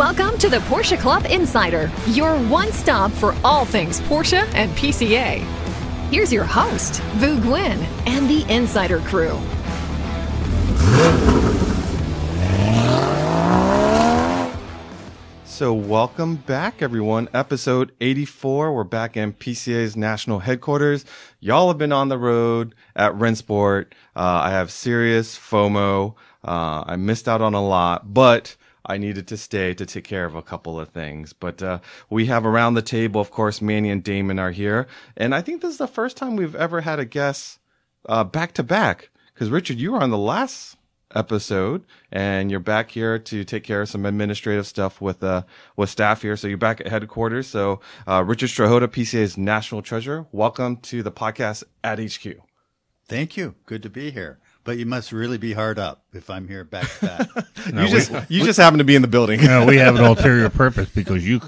Welcome to the Porsche Club Insider, your one stop for all things Porsche and PCA. Here's your host, Vu Nguyen, and the Insider crew. So, welcome back, everyone. Episode 84. We're back in PCA's national headquarters. Y'all have been on the road at Rennsport. Uh, I have serious FOMO. Uh, I missed out on a lot, but I needed to stay to take care of a couple of things. But uh, we have around the table, of course, Manny and Damon are here. And I think this is the first time we've ever had a guest uh, back to back. Because, Richard, you were on the last episode and you're back here to take care of some administrative stuff with uh with staff here so you're back at headquarters so uh richard strahota pca's national treasurer welcome to the podcast at hq Thank you. Good to be here. But you must really be hard up if I'm here back to back. you just you just happen to be in the building No, we have an ulterior purpose because you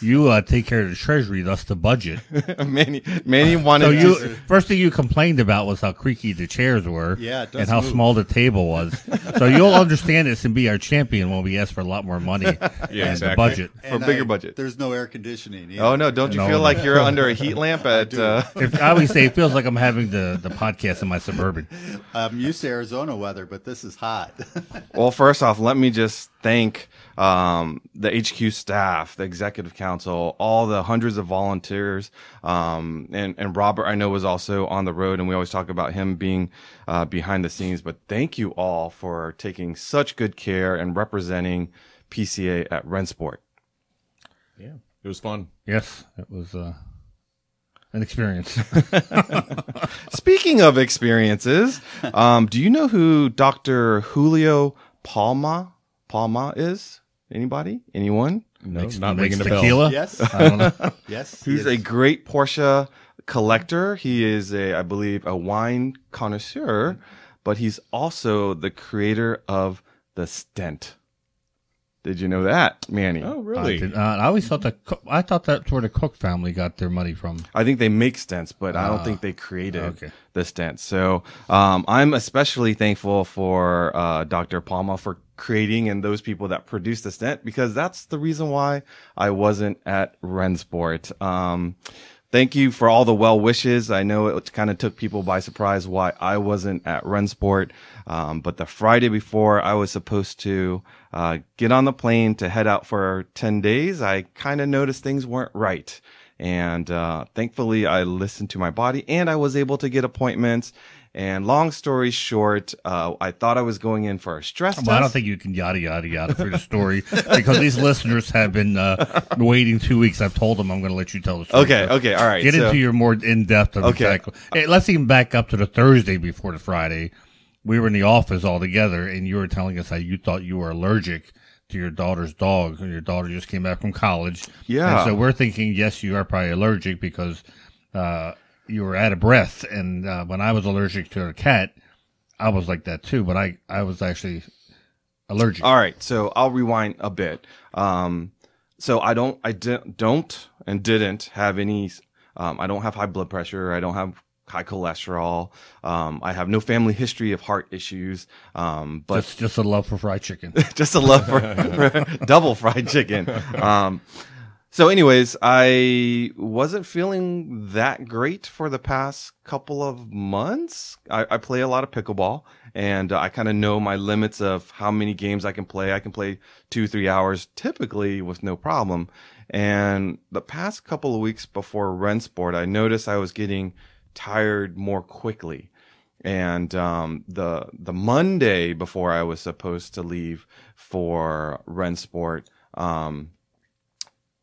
you uh, take care of the treasury, thus the budget. manny manny wanted So you to first thing you complained about was how creaky the chairs were, Yeah, it does and how move. small the table was. so you'll understand this and be our champion when we ask for a lot more money and the exactly. budget. for And bigger I- budget There's no air conditioning. either. oh no don't you No, feel no. like you're under a heat lamp at uh If, I always say it feels like I'm having the, the podcast in my suburban. I'm used to Arizona weather, but this is hot. Well, first off, let me just thank um, the HQ staff, the executive council, all the hundreds of volunteers, um, and and Robert I know was also on the road, and we always talk about him being uh, behind the scenes. But thank you all for taking such good care and representing PCA at Rennsport. Yeah, it was fun. Yes, it was uh, an experience. Speaking of experiences, um, do you know who Dr. Julio Palmaz Palmaz is? Anybody? Anyone? No, Makes- not makes ringing a bell. tequila. yes. I don't know. Yes. He's he a great Porsche collector. He is a, I believe, a wine connoisseur, but he's also the creator of the stent. Did you know that, Manny? Oh, I, really? did not. I always thought that I thought that's where the Cook family got their money from. I think they make stents, but I don't think they created okay. the stents. So um, I'm especially thankful for uh, Dr. Palmaz for creating and those people that produced the stent because that's the reason why I wasn't at Rennsport. Um, thank you for all the well wishes. I know it kind of took people by surprise why I wasn't at Rennsport. Um, but the Friday before I was supposed to uh, get on the plane to head out for 10 days, I kind of noticed things weren't right. And uh, thankfully, I listened to my body and I was able to get appointments. And long story short, uh, I thought I was going in for a stress test. Well, I don't think you can yada yada yada through the story because these listeners have been uh, waiting two weeks. I've told them I'm going to let you tell the story. Okay, So okay, all right. Get so- into your more in depth Okay. exactly. Hey, let's even back up to the Thursday before the Friday. We were in the office all together, and you were telling us how you thought you were allergic to your daughter's dog, and your daughter just came back from college. Yeah. And so we're thinking, yes, you are probably allergic because uh, you were out of breath. And uh, when I was allergic to a cat, I was like that too, but I, I was actually allergic. All right, so I'll rewind a bit. Um, so I don't, I don't, and didn't have any. Um, I don't have high blood pressure. I don't have high cholesterol. Um, I have no family history of heart issues. Um, but Just, just a love for fried chicken. just a love for, for double fried chicken. Um, so, anyways, I wasn't feeling that great for the past couple of months. I, I play a lot of pickleball, and I kind of know my limits of how many games I can play. I can play two, three hours typically with no problem. And the past couple of weeks before Rennsport, I noticed I was getting tired more quickly. And um, the the Monday before I was supposed to leave for Rennsport, um,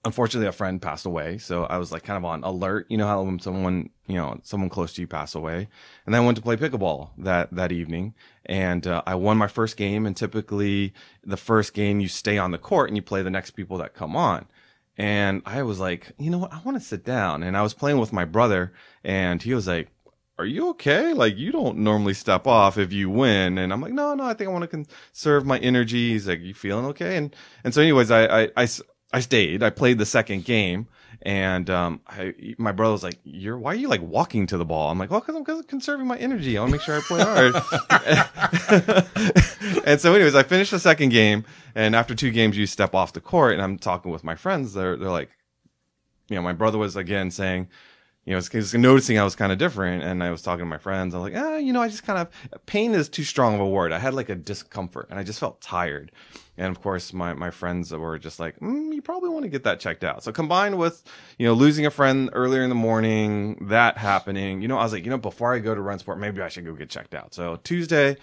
unfortunately a friend passed away so i was like kind of on alert you know how when someone you know someone close to you pass away and then i went to play pickleball that that evening and uh, i won my first game and typically the first game you stay on the court and you play the next people that come on and i was like you know what i want to sit down and i was playing with my brother and he was like are you okay? Like, you don't normally step off if you win. And I'm like, no, no, I think I want to conserve my energy. He's like, you feeling okay? And, and so anyways, I, I, I I stayed. I played the second game And um, I, my brother was like, "You're why are you like walking to the ball?" I'm like, "Well, because I'm, conserving my energy. I want to make sure I play hard." and so, anyways, I finished the second game, and after two games, you step off the court, and I'm talking with my friends. They're they're like, you know, my brother was again saying, you know, was, was noticing I was kind of different, and I was talking to my friends. I'm like, ah, you know, I just kind of pain is too strong of a word. I had like a discomfort, and I just felt tired. And of course, my my friends were just like, mm, you probably want to get that checked out. So combined with, you know, losing a friend earlier in the morning, that happening, you know, I was like, you know, before I go to Rennsport, maybe I should go get checked out. So Tuesday.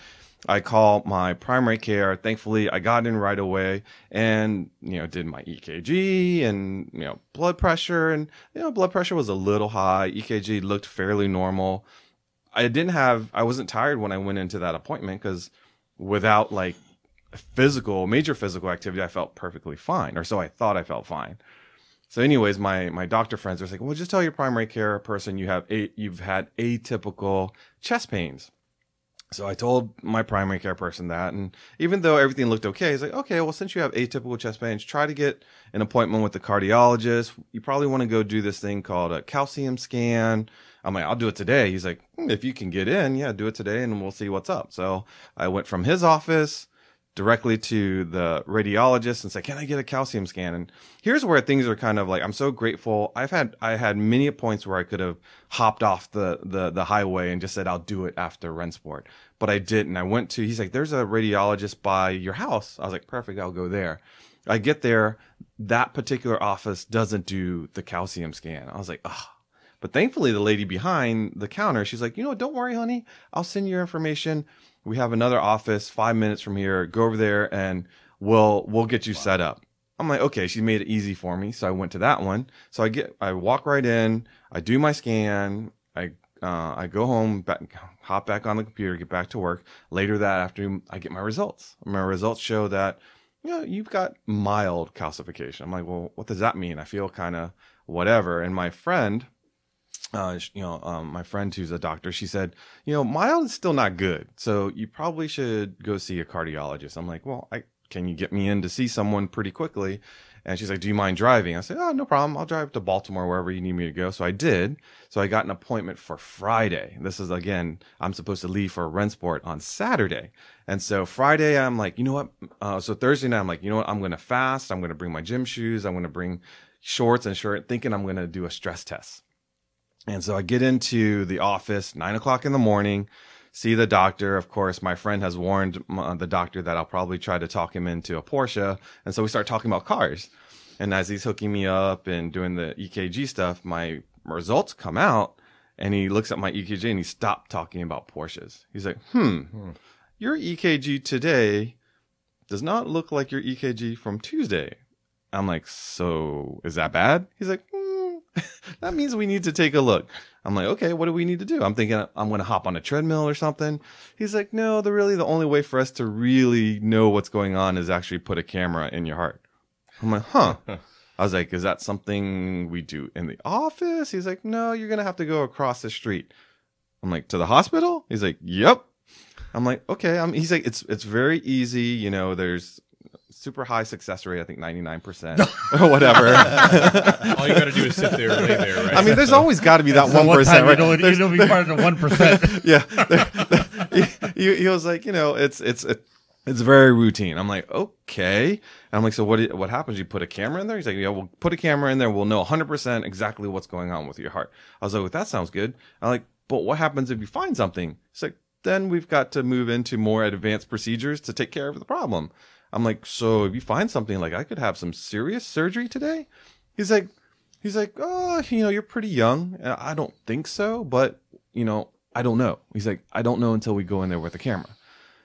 I call my primary care. Thankfully, I got in right away and, you know, did my EKG and, you know, blood pressure and, you know, blood pressure was a little high. EKG looked fairly normal. I didn't have, I wasn't tired when I went into that appointment because without like physical, major physical activity, I felt perfectly fine, or so I thought I felt fine. So, anyways, my my doctor friends are like, "Well, just tell your primary care person you have a, you've had atypical chest pains." So I told my primary care person that, and even though everything looked okay, he's like, "Okay, well, since you have atypical chest pains, try to get an appointment with the cardiologist. You probably want to go do this thing called a calcium scan." I'm like, "I'll do it today." He's like, "Hmm, "If you can get in, yeah, do it today, and we'll see what's up." So I went from his office directly to the radiologist and say, "Can I get a calcium scan?" And here's where things are kind of like I'm so grateful. I've had I had many points where I could have hopped off the the the highway and just said I'll do it after Rennsport, but I didn't. I went to he's like, "There's a radiologist by your house." I was like, "Perfect, I'll go there." I get there, that particular office doesn't do the calcium scan. I was like, "Ah." But thankfully, the lady behind the counter, she's like, you know, don't worry, honey. I'll send your information we have another office five minutes from here. Go over there and we'll we'll get you set up. I'm like, okay, she made it easy for me. So I went to that one. So I get I walk right in, I do my scan, I uh, I go home, back, hop back on the computer, get back to work. Later that afternoon, I get my results. My results show that, you know, you've got mild calcification. I'm like, well, what does that mean? I feel kind of whatever. And my friend, uh, you know, um, my friend who's a doctor, she said, you know, mild is still not good. So you probably should go see a cardiologist. I'm like, well, I, can you get me in to see someone pretty quickly? And she's like, do you mind driving? I said, oh, no problem. I'll drive to Baltimore, wherever you need me to go. So I did. So I got an appointment for Friday. This is again, I'm supposed to leave for Rennsport on Saturday. And so Friday, I'm like, you know what? Uh, so Thursday night, I'm like, you know what? I'm going to fast. I'm going to bring my gym shoes. I'm going to bring shorts and shirt, thinking I'm going to do a stress test. And so I get into the office nine o'clock in the morning, see the doctor. Of course, my friend has warned the doctor that I'll probably try to talk him into a Porsche. And so we start talking about cars. And as he's hooking me up and doing the EKG stuff, my results come out and he looks at my EKG and he stopped talking about Porsches. He's like, hmm, hmm. your EKG today does not look like your EKG from Tuesday. I'm like, so is that bad? He's like, that means we need to take a look. I'm like, okay, what do we need to do? I'm thinking I'm going to hop on a treadmill or something. He's like, no, the really the only way for us to really know what's going on is actually put a camera in your heart. I'm like, huh. I was like, is that something we do in the office? He's like, no, you're going to have to go across the street. I'm like, to the hospital? He's like, yep. I'm like, okay. I'm, he's like, it's, it's very easy. You know, there's super high success rate. I think ninety nine percent or whatever. All you got to do is sit there and lay there. Right? I mean, there's always got to be that one percent. Right? It'll, it'll be part of the one percent. yeah. he, he, was like, you know, it's it's it's very routine. I'm like, okay. And I'm like, so what? What happens? You put a camera in there? He's like, yeah, we'll put a camera in there. We'll know 100 percent exactly what's going on with your heart. I was like, well, that sounds good. I'm like, but what happens if you find something? It's like, then we've got to move into more advanced procedures to take care of the problem. I'm like, so if you find something like I could have some serious surgery today, he's like, he's like, oh, you know, you're pretty young. And I don't think so, but you know, I don't know. He's like, I don't know until we go in there with the camera.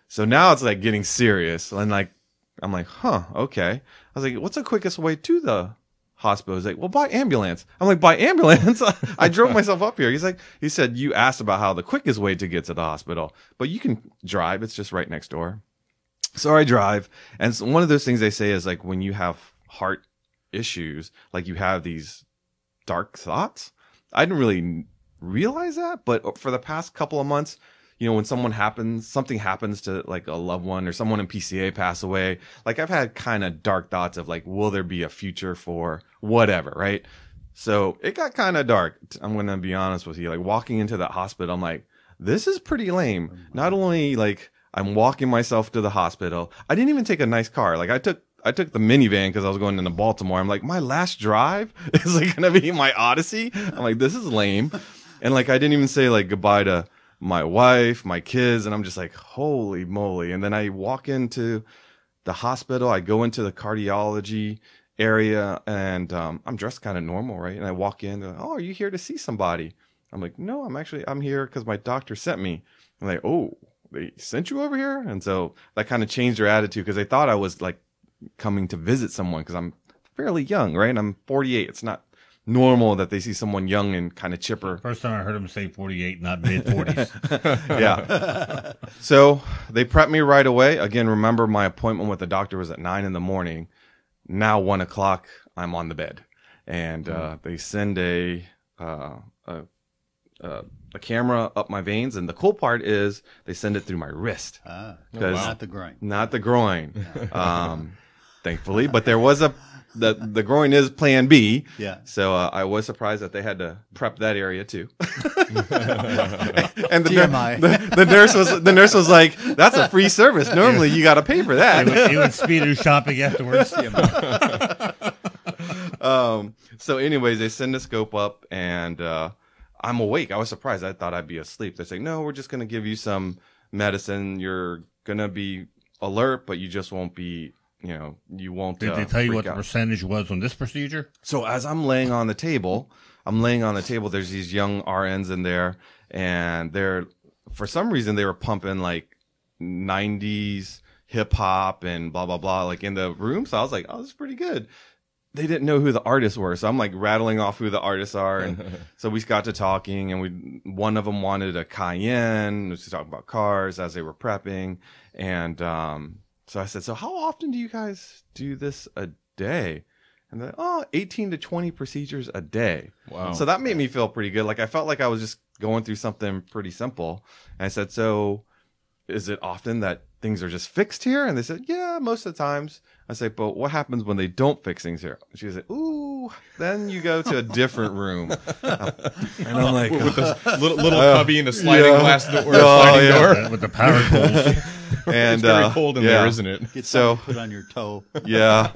So now it's like getting serious, and like, I'm like, huh, okay. I was like, what's the quickest way to the hospital? He's like, well, by ambulance. I'm like, by ambulance? I drove myself up here. He's like, he said, you asked about how the quickest way to get to the hospital, but you can drive. It's just right next door. So I drive, and so one of those things they say is like when you have heart issues, like you have these dark thoughts. I didn't really realize that, but uh, for the past couple of months, you know, when someone happens, something happens to like a loved one or someone in PCA pass away, like I've had kind of dark thoughts of like, will there be a future for whatever, right? So it got kind of dark. I'm going to be honest with you. Like walking into that hospital, I'm like, this is pretty lame. Oh Not only like I'm walking myself to the hospital, I didn't even take a nice car. Like I took, I took the minivan because I was going into Baltimore. I'm like, my last drive is like to be my Odyssey. I'm like, this is lame. And like, I didn't even say like goodbye to my wife, my kids. And I'm just like, holy moly. And then I walk into the hospital. I go into the cardiology area and um, I'm dressed kind of normal, right? And I walk in. Like, oh, are you here to see somebody? I'm like, no, I'm actually I'm here because my doctor sent me. I'm like, oh, they sent you over here, and so that kind of changed their attitude because they thought I was like coming to visit someone because I'm fairly young, right? I'm 48. It's not normal that they see someone young and kind of chipper. First time I heard him say 48, not mid 40s. yeah. so they prepped me right away. Again, remember my appointment with the doctor was at nine in the morning. Now one o'clock, I'm on the bed, and uh, they send a, uh, a uh, a camera up my veins, and the cool part is they send it through my wrist, Ah, 'Cause- not the groin. not the groin. Um, thankfully, but there was a the the groin is Plan B. Yeah. So uh, I was surprised that they had to prep that area too. and the, the, the nurse was the nurse was like, "That's a free service. Normally, you got to pay for he, that." went, he went speedo shopping afterwards. um, so, anyways, they send the scope up, and uh, I'm awake. I was surprised. I thought I'd be asleep. They say, "No, we're just gonna give you some medicine. You're gonna be alert, but you just won't be." You know, you won't. Did uh, they tell you what the percentage was on this procedure? So as I'm laying on the table, I'm laying on the table. There's these young RNs in there, and they're for some reason they were pumping like 90s hip hop and blah blah blah like in the room. So I was like, oh, this is pretty good. They didn't know who the artists were, so I'm like rattling off who the artists are, and so we got to talking, and we one of them wanted a Cayenne, was talking about cars as they were prepping, and um, so I said, so how often do you guys do this a day? And they're, oh, 18 to 20 procedures a day. Wow. So that made me feel pretty good. Like I felt like I was just going through something pretty simple. And I said, so is it often that things are just fixed here? And they said, yeah, most of the times. I say, but what happens when they don't fix things here? She said, ooh, then you go to a different room. and I'm like, with the little, little cubby and the sliding yeah. glass door, or Oh, sliding yeah. door. Uh, with the power tools. and It's very uh, cold in yeah. there, isn't it? Get So- put on your toe. yeah.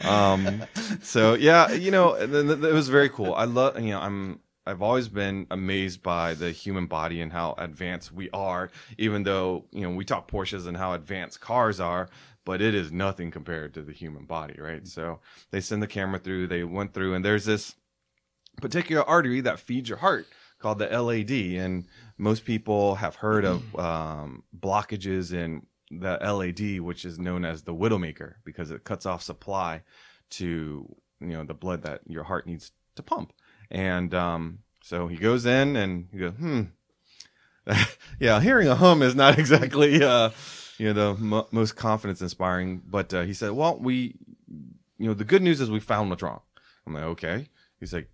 Um, so yeah, you know, it was very cool. I love, you know, I'm, I've always been amazed by the human body and how advanced we are, even though, you know, we talk Porsches and how advanced cars are, but it is nothing compared to the human body, right? So they send the camera through, they went through, and there's this particular artery that feeds your heart called the LAD. And most people have heard of um, blockages in the LAD, which is known as the widowmaker because it cuts off supply to you know the blood that your heart needs to pump. And um, so he goes in and he goes, hmm. yeah, hearing a hum is not exactly uh, you know the mo most confidence inspiring. But uh, he said, well, we you know the good news is we found what's wrong. I'm like, okay. He's like,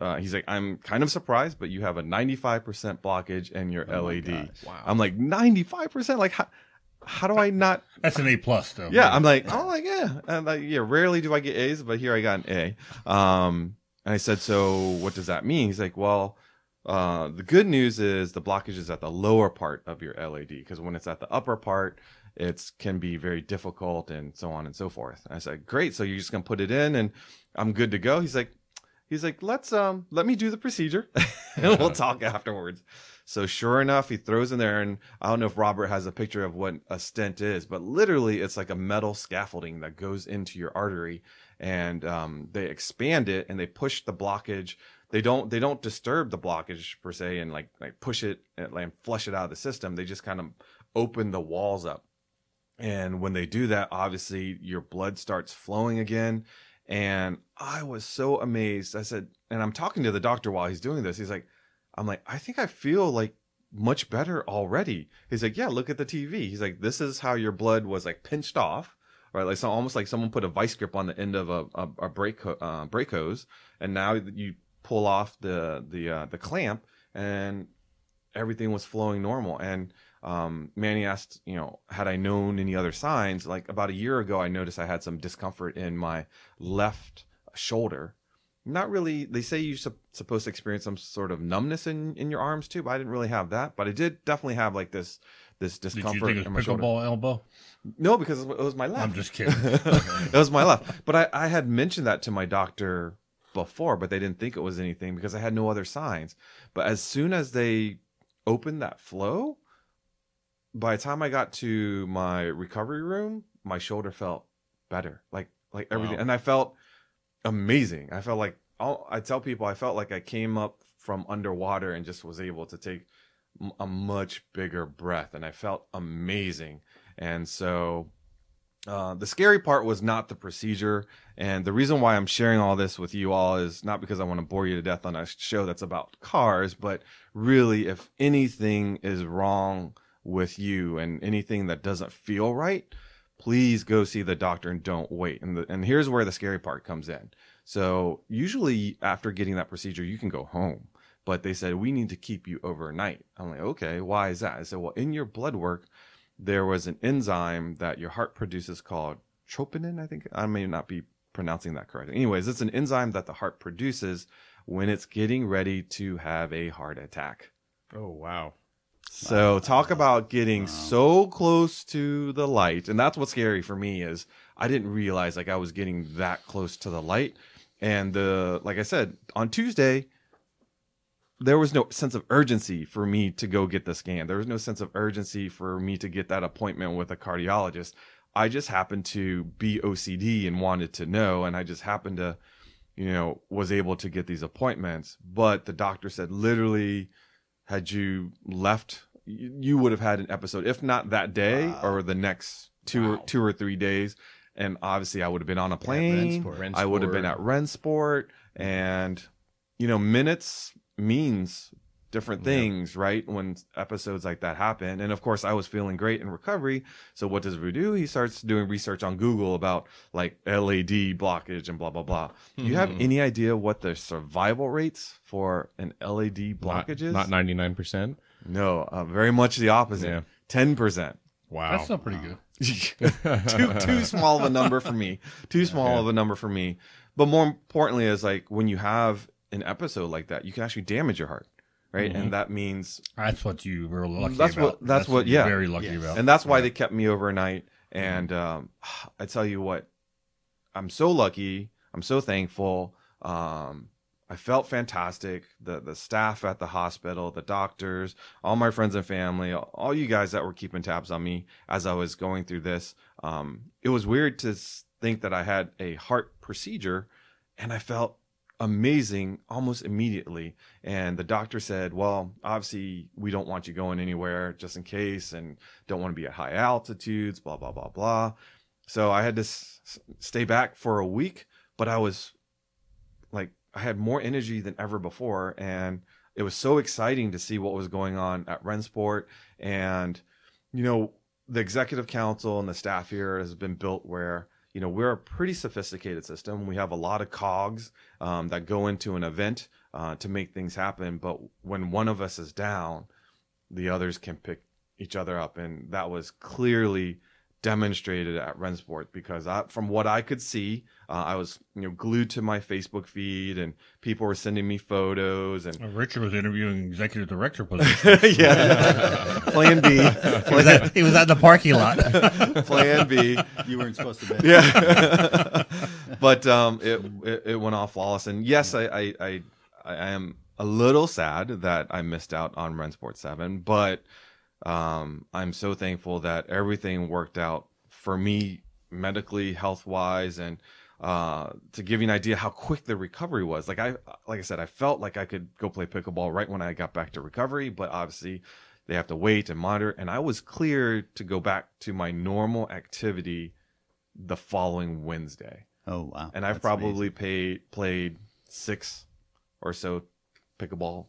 uh, he's like, I'm kind of surprised, but you have a 95% blockage in your LAD. Wow. I'm like, 95%? Like, how, how do I not? That's an A plus, though. Yeah, I'm like, oh, like, yeah. And like, yeah, rarely do I get A's, but here I got an A. Um, and I said, so what does that mean? He's like, well, uh, the good news is the blockage is at the lower part of your LAD because when it's at the upper part, it can be very difficult and so on and so forth. And I said, great. So you're just going to put it in and I'm good to go. He's like, he's like, let's, um, let me do the procedure and we'll talk afterwards. So sure enough, he throws in there and I don't know if Robert has a picture of what a stent is, but literally it's like a metal scaffolding that goes into your artery and, um, they expand it and they push the blockage. They don't they don't disturb the blockage per se and like like push it and like flush it out of the system. They just kind of open the walls up. And when they do that obviously your blood starts flowing again. And i was so amazed. I said and i'm talking to the doctor while he's doing this. He's like i'm like i think i feel like much better already. He's like yeah look at the tv he's like this is how your blood was like pinched off right like so almost like someone put a vice grip on the end of a, a, a brake uh, brake hose and now you pull off the the uh, the clamp and everything was flowing normal and um, Manny asked, you know, had I known any other signs? Like about a year ago, I noticed I had some discomfort in my left shoulder, not really. They say you're sup- supposed to experience some sort of numbness in in your arms too, but I didn't really have that. But I did definitely have like this this Did discomfort you think it in my was shoulder. pickleball elbow? No, because it was my left. I'm just kidding. it was my left. But I, I had mentioned that to my doctor before, but they didn't think it was anything because I had no other signs. But as soon as they opened that flow, by the time I got to my recovery room, my shoulder felt better. Like like everything. Wow. And I felt amazing. I felt like I'll, I tell people I felt like I came up from underwater and just was able to take a much bigger breath and I felt amazing. And so uh, the scary part was not the procedure. And the reason why I'm sharing all this with you all is not because I want to bore you to death on a show that's about cars, but really, if anything is wrong with you and anything that doesn't feel right, please go see the doctor and don't wait. And, the, and here's where the scary part comes in. So, usually, after getting that procedure, you can go home. But they said, we need to keep you overnight. I'm like, okay, why is that? I said, well, in your blood work, there was an enzyme that your heart produces called troponin. I think I may not be pronouncing that correctly. Anyways, it's an enzyme that the heart produces when it's getting ready to have a heart attack. Oh wow. So talk about getting so close to the light, and that's what's scary for me is I didn't realize like I was getting that close to the light, and the like I said on Tuesday, there was no sense of urgency for me to go get the scan. There was no sense of urgency for me to get that appointment with a cardiologist. I just happened to be OCD and wanted to know, and I just happened to, you know, was able to get these appointments. But the doctor said literally, had you left, you, would have had an episode, if not that day or the next two or two or three days. And obviously, I would have been on a plane. Rennsport. I would have been at Rennsport, and you know, minutes means different things, right? When episodes like that happen. And of course, I was feeling great in recovery. So what does Vu do? He starts doing research on Google about like LAD blockage and blah, blah, blah. Do you have any idea what the survival rates for an LAD blockage is? Not ninety nine percent. no, uh, very much the opposite. Yeah. 10%. Wow. That's still pretty good. too too small of a number for me. Too small of a number for me. But more importantly, is like when you have an episode like that, you can actually damage your heart, right? And that means, That's what you were lucky That's about. what- that's what- you're yeah. Very lucky Yes. about. and that's why they kept me overnight. And um, I tell you what, I'm so lucky. I'm so thankful. Um, I felt fantastic. The the staff at the hospital, the doctors, all my friends and family, all you guys that were keeping tabs on me as I was going through this. Um, it was weird to think that I had a heart procedure, and I felt amazing almost immediately. And the doctor said, "Well, obviously we don't want you going anywhere just in case, and don't want to be at high altitudes." Blah blah blah blah. So I had to s- stay back for a week, but I was like I had more energy than ever before, and it was so exciting to see what was going on at Rennsport. And you know, the executive council and the staff here has been built where you know we're a pretty sophisticated system. We have a lot of cogs um, that go into an event uh, to make things happen. But when one of us is down, the others can pick each other up, and that was clearly demonstrated at Rennsport because I, from what I could see, uh, I was you know glued to my Facebook feed, and people were sending me photos and Uh, Richard was interviewing executive director position. yeah, Plan B, he, was at, he was at the parking lot. Plan B. You weren't supposed to be. yeah. but um, it, it it went off flawless, and yes, I I, I I am a little sad that I missed out on Rennsport Seven, but um, I'm so thankful that everything worked out for me medically, health wise, and uh, to give you an idea how quick the recovery was. Like I like I said, I felt like I could go play pickleball right when I got back to recovery, but obviously they have to wait and monitor, and I was clear to go back to my normal activity the following Wednesday. Oh wow. And I've That's probably paid, played six or so pickleball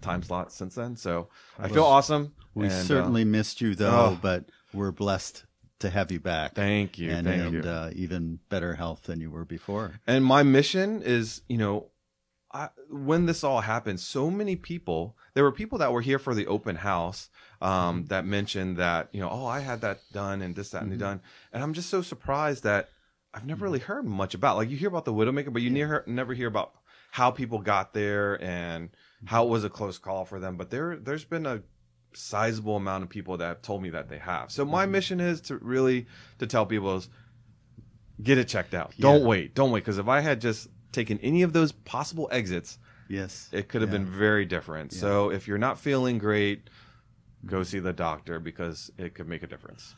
time slots since then. So I feel awesome. We And, uh, certainly missed you though, oh. but we're blessed to have you back. Thank you, And, thank and you. Uh, even better health than you were before. And my mission is, you know, I, when this all happened, so many people, there were people that were here for the open house um, that mentioned that, you know, oh, I had that done and this, that, and the done. And I'm just so surprised that I've never really heard much about. Like you hear about the Widowmaker, but you never never hear about how people got there and how it was a close call for them. But there, there's been a sizable amount of people that have told me that they have. So my mm-hmm. mission is to really to tell people is get it checked out. Don't wait. Don't wait. Because if I had just taken any of those possible exits, Yes. it could have Yeah. been very different. So if you're not feeling great, go see the doctor because it could make a difference.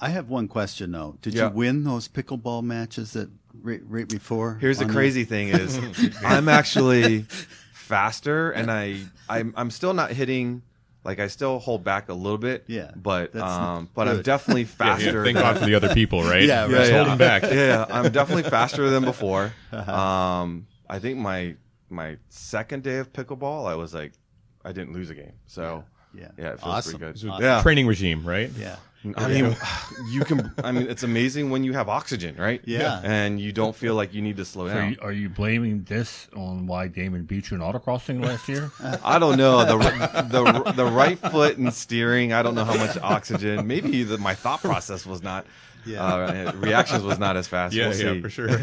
I have one question though. Did Yeah. you win those pickleball matches that right, right before? Here's the crazy thing is I'm actually faster and I I'm, I'm still not hitting like I still hold back a little bit. Yeah, But um but I'm definitely faster. yeah, think than- for the other people, right? Yeah, right. Just yeah, holding back. Yeah, yeah, I'm definitely faster than before. Uh-huh. Um, I think my my second day of pickleball, I was like, I didn't lose a game. So Yeah. yeah, it feels Awesome. pretty good. Awesome. Yeah, Training regime, right? Yeah. I mean, you can. I mean, it's amazing when you have oxygen, right? Yeah. and you don't feel like you need to slow So down. you, are you blaming this on why Damon beat you in autocrossing last year? I don't know the the the right foot and steering. I don't know how much oxygen. Maybe the, my thought process was not. Yeah. Uh, reactions was not as fast. Yeah, we'll yeah, see. for sure.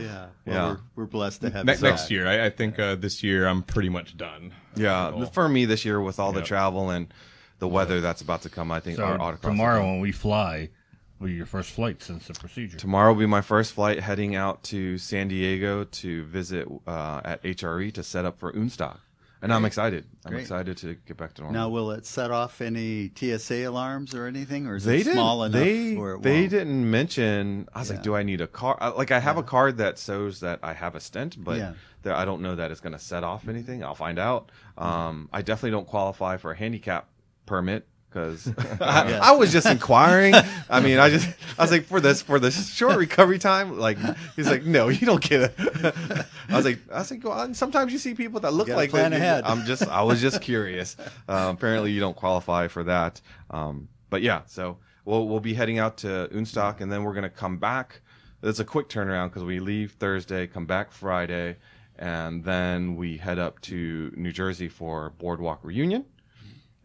Yeah. Well, Yeah. We're, we're blessed to have Ne- next year, I, I think uh, this year I'm pretty much done. Yeah, for me this year with all the travel and the weather that's about to come, I think So our autocross tomorrow when we fly, will be your first flight since the procedure. Tomorrow will be my first flight heading out to San Diego to visit uh, at HRE to set up for Unstock, and I'm excited. I'm Great. excited to get back to normal. Now, will it set off any TSA alarms or anything, or is they it small didn't. enough They where it they won't? didn't mention. I was Yeah. like, do I need a card? uh, Like I have a card that shows that I have a stent, but Yeah. there, I don't know that it's going to set off anything. I'll find out. Um, I definitely don't qualify for a handicap permit because I, I was just inquiring. I mean, I just I was like for this for the short recovery time. Like he's like, no, you don't get it. I was like, I was like, well, sometimes you see people that look like plan that. ahead. I'm just I was just curious. Um, apparently, you don't qualify for that. Um, but yeah, so we'll we'll be heading out to Unstock, and then we're gonna come back. It's a quick turnaround because we leave Thursday, come back Friday, and then we head up to New Jersey for Boardwalk reunion,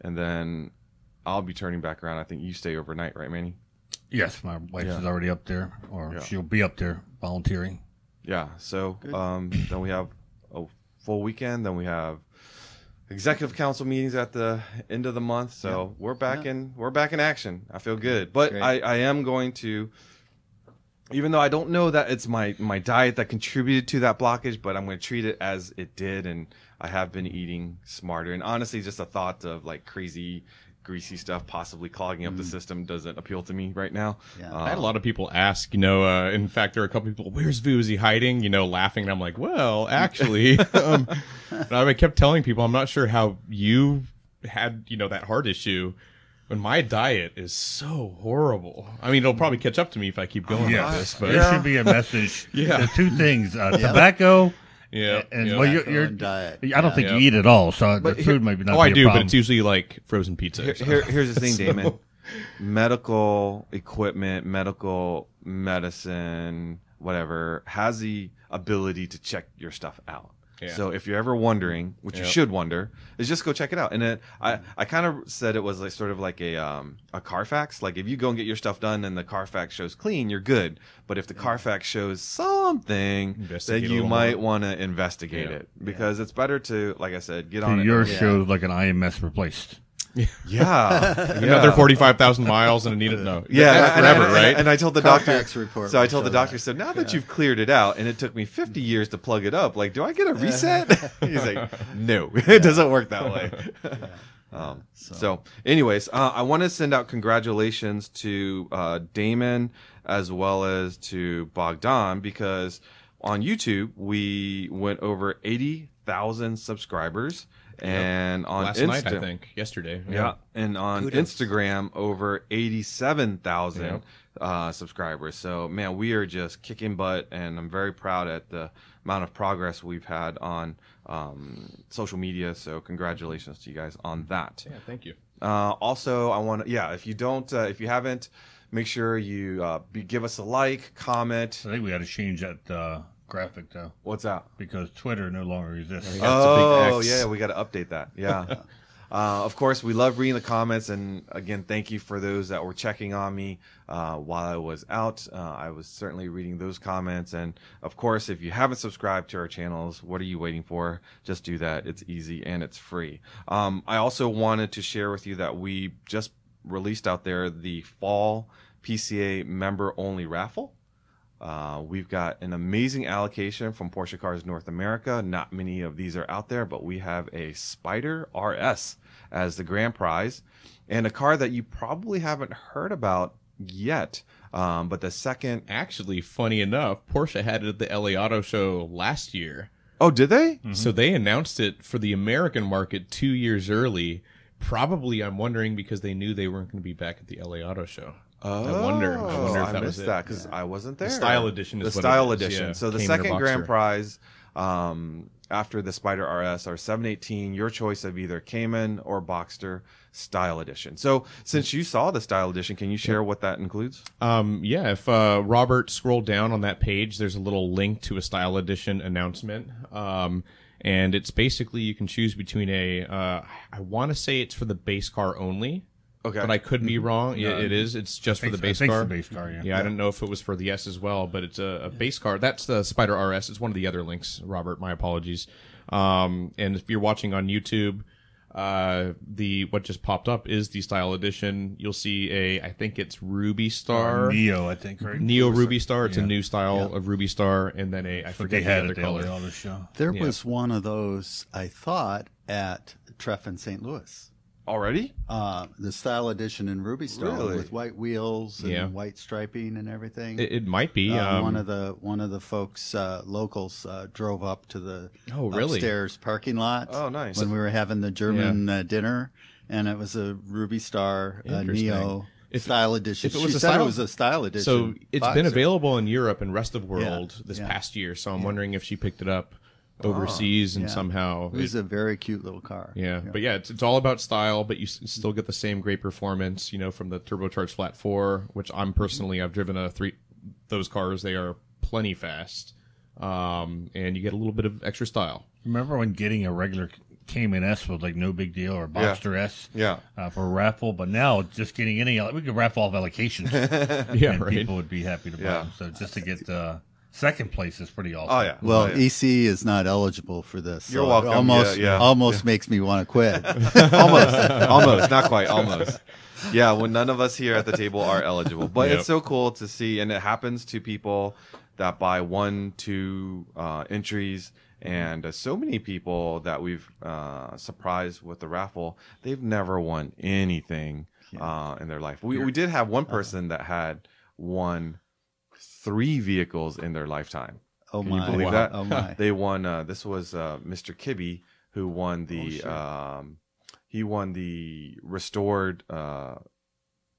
and then I'll be turning back around. I think you stay overnight, right, Manny? Yes, my wife Yeah. is already up there, or Yeah. she'll be up there volunteering. Yeah. So um, then we have a full weekend. Then we have executive council meetings at the end of the month. So we're back Yeah. in we're back in action. I feel good, but Great. I, I am going to. Even though I don't know that it's my my diet that contributed to that blockage, but I'm going to treat it as it did, and I have been eating smarter. And honestly, just the thought of like crazy, greasy stuff possibly clogging up the system doesn't appeal to me right now. Yeah. I had a lot of people ask, you know, uh, in fact, there are a couple people, where's Vu? Is he hiding? You know, laughing. And I'm like, well, actually, um, and I kept telling people, I'm not sure how you had, you know, that heart issue. When my diet is so horrible. I mean, it'll probably catch up to me if I keep going like this, but There should be a message. Yeah. The two things: uh, tobacco. Yeah. And yeah. well, you're, you're diet. I don't think Yeah. you eat at all, so But the here- food might be not. oh, I be a do, but it's usually like frozen pizza. Here, here- here's the thing, Damon. medical equipment, medical medicine, whatever, has the ability to check your stuff out. Yeah. So if you're ever wondering, which you Yep. should wonder, is just go check it out. And it, I, I kind of said it was like sort of like a um, a Carfax. Like if you go and get your stuff done and the Carfax shows clean, you're good. But if the Carfax shows something, Investigate then a you little might want to investigate Yeah. it because it's better to, like I said, get on it. yours early. shows like an IMS replaced. Yeah, Another 45,000 miles and I need it. No. Yeah, That's and, forever, and- right? And I told the Carfax doctor. report so I told the doctor, that. so now that you've cleared it out, and it took me 50 years to plug it up, like, do I get a reset? He's like, no, it doesn't work that way. Um, so, anyways, uh, I want to send out congratulations to uh, Damon as well as to Bogdan because on YouTube we went over 80,000 subscribers. And on Last Insta- night, I think. Yesterday. yeah. And on Instagram, over 87,000 Yep. uh, subscribers. So, man, we are just kicking butt, and I'm very proud at the amount of progress we've had on um, social media. So, congratulations to you guys on that. Yeah, thank you. Uh, also, I want to, yeah, if you don't, uh, if you haven't, make sure you uh, be, give us a like, comment. I think we got to change that uh, graphic though, What's that? because Twitter no longer exists. Yeah. It's a big Oh, yeah, we got to update that. Yeah. Uh, of course, we love reading the comments, and again, thank you for those that were checking on me uh, while I was out. Uh, I was certainly reading those comments, and of course, if you haven't subscribed to our channels, what are you waiting for? Just do that. It's easy and it's free. Um, I also wanted to share with you that we just released out there the fall PCA member only raffle. Uh, we've got an amazing allocation from Porsche Cars North America. Not many of these are out there, but we have a Spider RS as the grand prize and a car that you probably haven't heard about yet. Um, but the second, Actually, funny enough, Porsche had it at the LA Auto Show last year. oh, did they? So they announced it for the American market two years early. Probably, I'm wondering because they knew they weren't going to be back at the LA Auto Show. I wonder. I wonder if Oh, I that missed was that because I wasn't there. The style edition the style edition. yeah. So the Came in a second grand prize um, after the Spider RS are 718. Your choice of either Cayman or Boxster style edition. So since you saw the style edition, can you share what that includes? Um, yeah, if uh, Robert scrolled down on that page, there's a little link to a style edition announcement. Um, and it's basically you can choose between a, uh, I want to say it's for the base car only, Okay. but I could be wrong. Yeah, it is. It's just for the base I think it's car. the base car, yeah. Yeah, I don't know if it was for the S as well, but it's a, a base car. That's the Spider RS. It's one of the other links, Robert. My apologies. Um, and if you're watching on YouTube, uh, the what just popped up is the style edition. You'll see a, I think it's Ruby Star. Neo, I think, right? Neo Ruby Star. It's a new style of Ruby Star, and then a I But forget they had the it other the color. other on the show. There Yeah. was one of those, I thought, at Treff in St. Louis. Already? Uh, the style edition in Ruby Star Really? with white wheels and Yeah. white striping and everything. It, it might be Uh, um, one of the one of the folks uh, locals uh, drove up to the Oh, really? upstairs parking lot. Oh, nice. When we were having the German uh, dinner, and it was a Ruby Star uh, Interesting. Neo If- style edition. if it was she a said style- it was a style edition. So it's boxer. been available in Europe and rest of world this yeah. past year. So I'm wondering if she picked it up overseas and Yeah. somehow It was it- a very cute little car. Yeah, but yeah, it's, it's all about style, but you s- still get the same great performance, you know, from the turbocharged flat four, which I'm personally I've driven a three those cars. They are plenty fast, um, and you get a little bit of extra style. Remember when getting a regular Cayman S was like no big deal, or Yeah. Boxster S, Yeah. uh, for a raffle. But now just getting any, we could raffle off allocations, Yeah, and right. people would be happy to buy Yeah. them. So just to get uh, second place is pretty awesome. Oh, yeah. Well, Oh, yeah. EC is not eligible for this. You're so welcome. Almost, Yeah, yeah. almost makes me want to quit. almost, almost, not quite, almost. Yeah, when none of us here at the table are eligible, but Yep. it's so cool to see, and it happens to people that buy one, two uh, entries, and uh, so many people that we've uh, surprised with the raffle, they've never won anything uh, in their life. We we did have one person that had won three vehicles in their lifetime. Oh Can my! you believe that? Oh my! They won. Uh, this was uh, Mr. Kibbe who won the. Oh, um, he won the restored uh,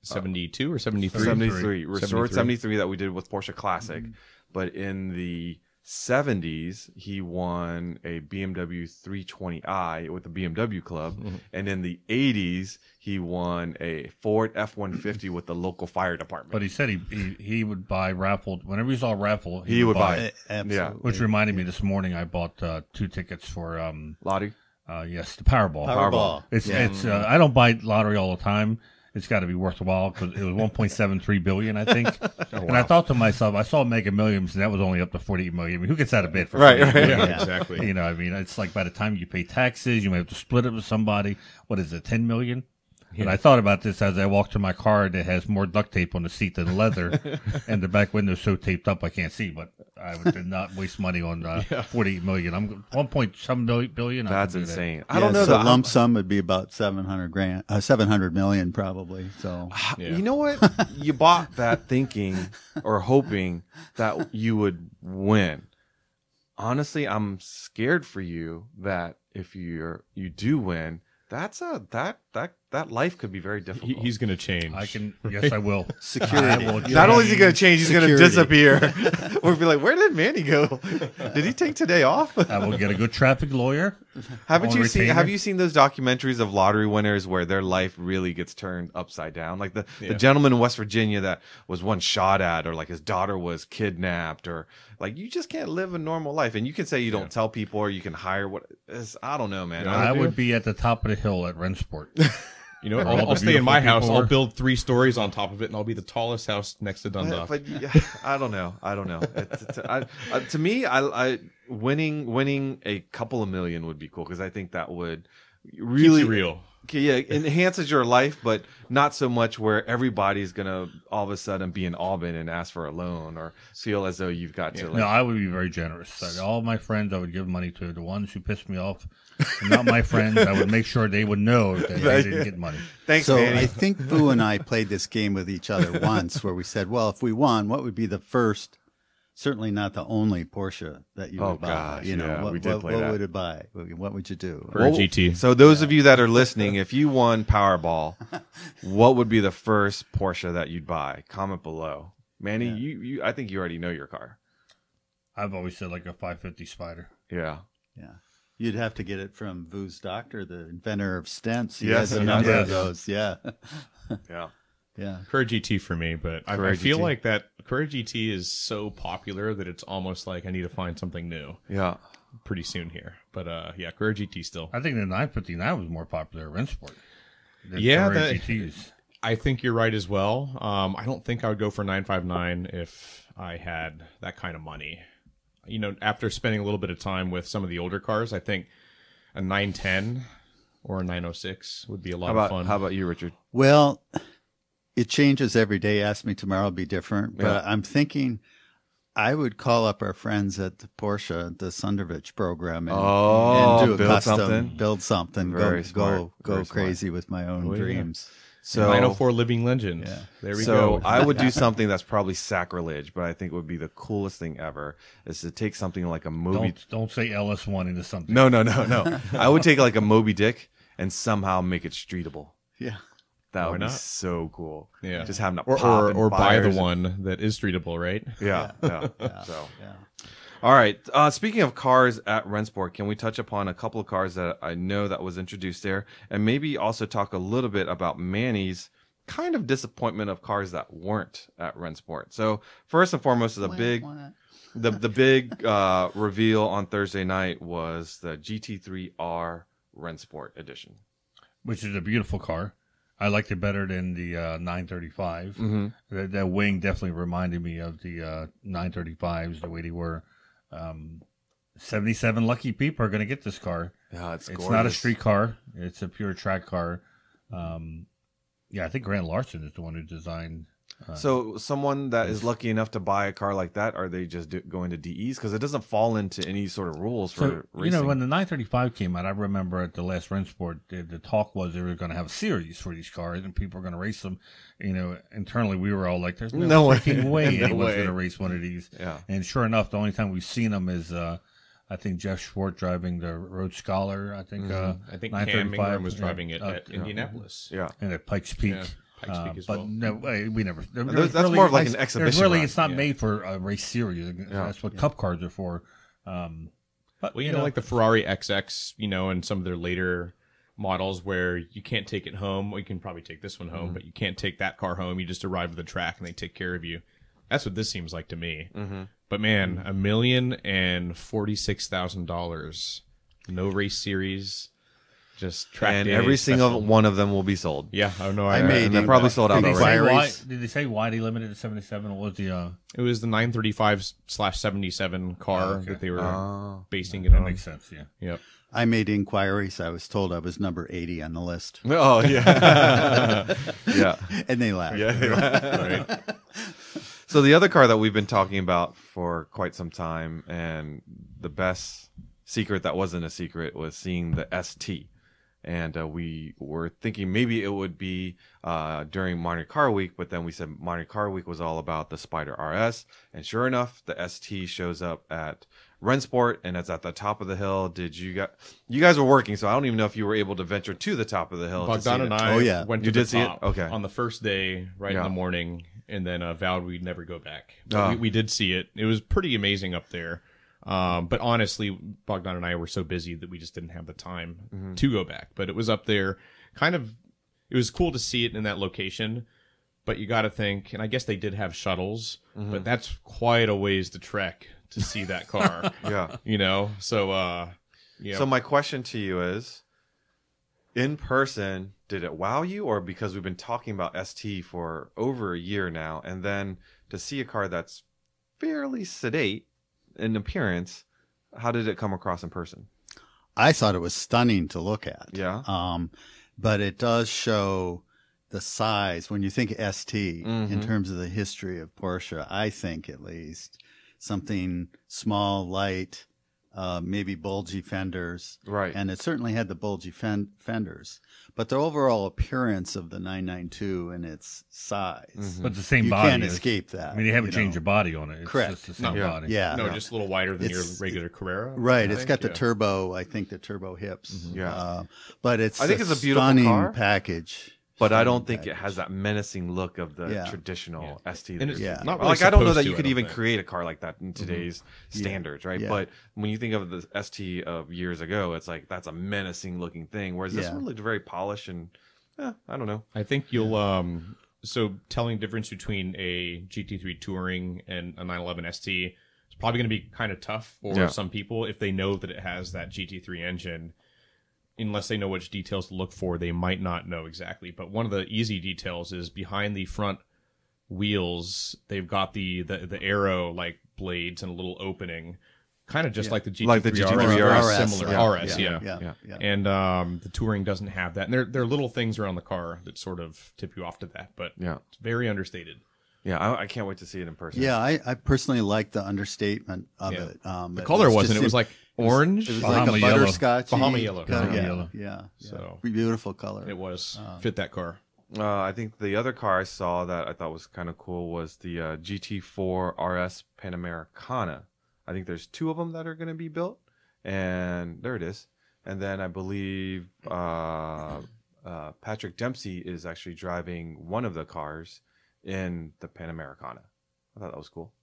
Seventy two or seventy three. 73 restored 73. 73 that we did with Porsche Classic, Mm-hmm. but in the 70s he won a BMW 320i with the BMW Club, Mm-hmm. and in the 80s he won a Ford F150 with the local fire department. But he said he, he he would buy raffle whenever he saw a raffle. He would buy it. Absolutely. Which reminded me, this morning I bought uh, two tickets for um Lottie. uh yes the Powerball. Powerball. It's Yeah. it's uh, I don't buy lottery all the time. It's got to be worthwhile because it was 1.73 billion, I think. Oh, and I thought to myself, I saw Mega Millions, and that was only up to 48 million. I mean, who gets out of bed for Right, right. million? Yeah, exactly. You know, I mean, it's like by the time you pay taxes, you may have to split it with somebody. What is it, 10 million? And I thought about this as I walked to my car that has more duct tape on the seat than leather, and the back window's so taped up I can't see. But I did not waste money on uh, 48 million. I'm 1.7 billion. I That's can do that. insane. I don't know so the lump sum would be about seven hundred grand, uh, seven hundred million probably. So Yeah. You know what? you bought that thinking or hoping that you would win. Honestly, I'm scared for you that if you're you do win, that's a that that that life could be very difficult. He, he's going to change. I can. Yes, I will. Security. I will Not only is he going to change, he's going to disappear we'll be like, where did Manny go? Did he take today off? I will get a good traffic lawyer. Haven't on you seen? Have you seen those documentaries of lottery winners where their life really gets turned upside down? Like the the gentleman in West Virginia that was one shot at, or like his daughter was kidnapped, or like you just can't live a normal life. And you can say you don't tell people, or you can hire what is I don't know, man. I I, would be at the top of the hill at Rennsport. You know, I'll, I'll stay in my house. people I'll build three stories on top of it, and I'll be the tallest house next to Dundalk. but, but yeah, I don't know. I don't know. It, it- I, uh, to me, I, I winning winning a couple of million would be cool because I think that would really Keeps real. Okay, yeah, enhances your life, but not so much where everybody's gonna all of a sudden be in Albany and ask for a loan or feel as though you've got to. Like, no, I would be very generous. Like, all my friends, I would give money to. The ones who pissed me off, not my friends, I would make sure they would know that they didn't get money. Thanks, So Manny. I think Vu and I played this game with each other once where we said, well, if we won, what would be the first, certainly not the only Porsche that you Oh, would buy? gosh, you know, yeah, what, we did what, play what that. would it buy? What would you do? For a GT. So those of you that are listening, if you won Powerball, what would be the first Porsche that you'd buy? Comment below. Manny, you, you I think you already know your car. I've always said like a 550 Spider. Yeah. Yeah. You'd have to get it from Vu's doctor, the inventor of stents. He Yes, has a he number of those. Yeah. Yeah. Yeah. Carrera GT for me, but I, I feel GT. like that Carrera GT is so popular that it's almost like I need to find something new Yeah. pretty soon here. But uh, yeah, Carrera GT still. I think the 959 was more popular at Rennsport. Yeah, Ferrari that- GTs. I think you're right as well. Um, I don't think I would go for 959 if I had that kind of money. You know, after spending a little bit of time with some of the older cars, I think a 910 or a 906 would be a lot about of fun. how about you, Richard? Well, it changes every day. Ask me tomorrow, will be different. But Yeah. I'm thinking I would call up our friends at the Porsche, the Sonderwunsch program, and, Oh, and do a build custom, something? build something, Very go smart. go go Very smart. crazy with my own Oh, yeah. Dreams. So 904 Living Legend. Yeah. There we so go. So I would do something that's probably sacrilege, but I think would be the coolest thing ever is to take something like a Moby. Don't don't say LS1 into something. No, no, no, no. I would take like a Moby Dick and somehow make it streetable. Yeah. That Why would be so cool. yeah. just having a or pop or, or buy the fires. one that is streetable, right? Yeah, yeah. So, Yeah. All right. Uh, speaking of cars at Rennsport, can we touch upon a couple of cars that I know that was introduced there, and maybe also talk a little bit about Manny's kind of disappointment of cars that weren't at Rennsport. So first and foremost, is a big, the the big uh, reveal on Thursday night was the GT3R Rennsport edition. which is a beautiful car. I liked it better than the uh, 935. Mm-hmm. That, that wing definitely reminded me of the uh, 935s, the way they were. Um, 77 lucky people are going to get this car. Yeah, it's It's not a street car, it's a pure track car. Um, yeah, I think Grant Larson is the one who designed. So someone that is lucky enough to buy a car like that, are they just do, going to DEs because it doesn't fall into any sort of rules for So, you know, when the 935 came out, I remember at the last Rennsport, the, the talk was they were going to have a series for these cars and people were going to race them. You know, internally we were all like, there's no, No way. freaking way No anyone's going to race one of these. Yeah. And sure enough, the only time we've seen them is, uh, I think Jeff Zwart driving the Road Scholar. I think, uh, I think Cam 935, Ingram was yeah, driving it uh, at yeah. Indianapolis. yeah. and at Pikes Peak. Yeah, Pikes Peak Uh, as but well. no, way, we never. there- there's that's really- more of like an there's exhibition Really, run. it's not Yeah. made for a race series. That's what Cup cars are for. Um, but Well, you, know, like the Ferrari XX, you know, and some of their later models where you can't take it home. Well, you can probably take this one home, but you can't take that car home. You just arrive at the track and they take care of you. That's what this seems like to me. Mm-hmm. But man, a million and forty six thousand dollars, no race series, just track and day every single one of them will be sold. Yeah, I don't know. I I, made and they're probably sold out Did Did they, say already. why, did they say why they limited to 77? What was the, uh, it was the nine thirty five slash seventy seven car Oh, okay. that they were Oh. basing it that on. makes sense, yeah. Yep. I made inquiries. I was told I was number 80 on the list. Oh yeah, yeah. And they laughed. Yeah. So the other car that we've been talking about for quite some time, and the best secret that wasn't a secret was seeing the ST. And uh, we were thinking maybe it would be uh, during Monte Car Week, but then we said Monte Car Week was all about the Spider RS. And sure enough, the ST shows up at Rennsport, and it's at the top of the hill. Did you got you guys were working, so I don't even know if you were able to venture to the top of the hill. to see Bogdan it. and I Oh, yeah. went to You the did see it? top Okay. on the first day, right Yeah. in the morning, and then uh, vowed we'd never go back. But Ah. we, we did see it. It was pretty amazing up there. Um, but honestly, Bogdan and I were so busy that we just didn't have the time Mm-hmm. to go back. But it was up there, kind of. It was cool to see it in that location. But you got to think, and I guess they did have shuttles, Mm-hmm. but that's quite a ways to trek to see that car. Yeah. you know, so uh, yeah. So my question to you is, in person, did it wow you, or because we've been talking about ST for over a year now, and then to see a car that's fairly sedate in appearance, how did it come across in person? I thought it was stunning to look at. Yeah. Um, but it does show the size when you think ST Mm-hmm. in terms of the history of Porsche. I think at least something small, light, uh, maybe bulgy fenders. Right. And it certainly had the bulgy fen- fenders, but the overall appearance of the 992 and its size, Mm-hmm. But the same you body. can't is- escape that. I mean, they haven't you know. changed your body on it. It's Correct. just the same No. body. Yeah. no, yeah. just a little wider than your regular Carrera. Right, I it's think, got the yeah. turbo. I think the turbo hips. Yeah. uh, but it's I think it's a beautiful stunning car. package. But I don't think it has that menacing look of the Yeah. traditional ST. And that it's is- Yeah. not really like I don't know supposed that to, you I could don't even think. create a car like that in today's Yeah. standards, right? Yeah. But when you think of the ST of years ago, it's like that's a menacing looking thing. Whereas this Yeah. one looked very polished and, eh, I don't know. I think you'll um so telling difference between a GT3 Touring and a 911 ST is probably going to be kind of tough for Yeah. some people if they know that it has that GT3 engine. Unless they know which details to look for, they might not know exactly. But one of the easy details is behind the front wheels, they've got the the, the arrow like blades and a little opening, kind of just like the GT3 Like the GT3 RS, RS, similar yeah. RS, yeah. yeah, Yeah. yeah. And um, the touring doesn't have that. And there, there are little things around the car that sort of tip you off to that, but Yeah. it's very understated. Yeah, I, I can't wait to see it in person. Yeah, I, I personally like the understatement of Yeah. it. Um, The it color was wasn't. It was like orange. it was Bahama like a yellow. butterscotch. Bahama yellow. Color, Bahama yeah, yellow. yeah, yeah. So- beautiful color. it was Uh, fit that car. Uh, I think the other car I saw that I thought was kind of cool was the uh, GT4 RS Panamericana. I think there's two of them that are going to be built, and there it is. And then I believe uh, uh, Patrick Dempsey is actually driving one of the cars in the Panamericana. I thought that was cool.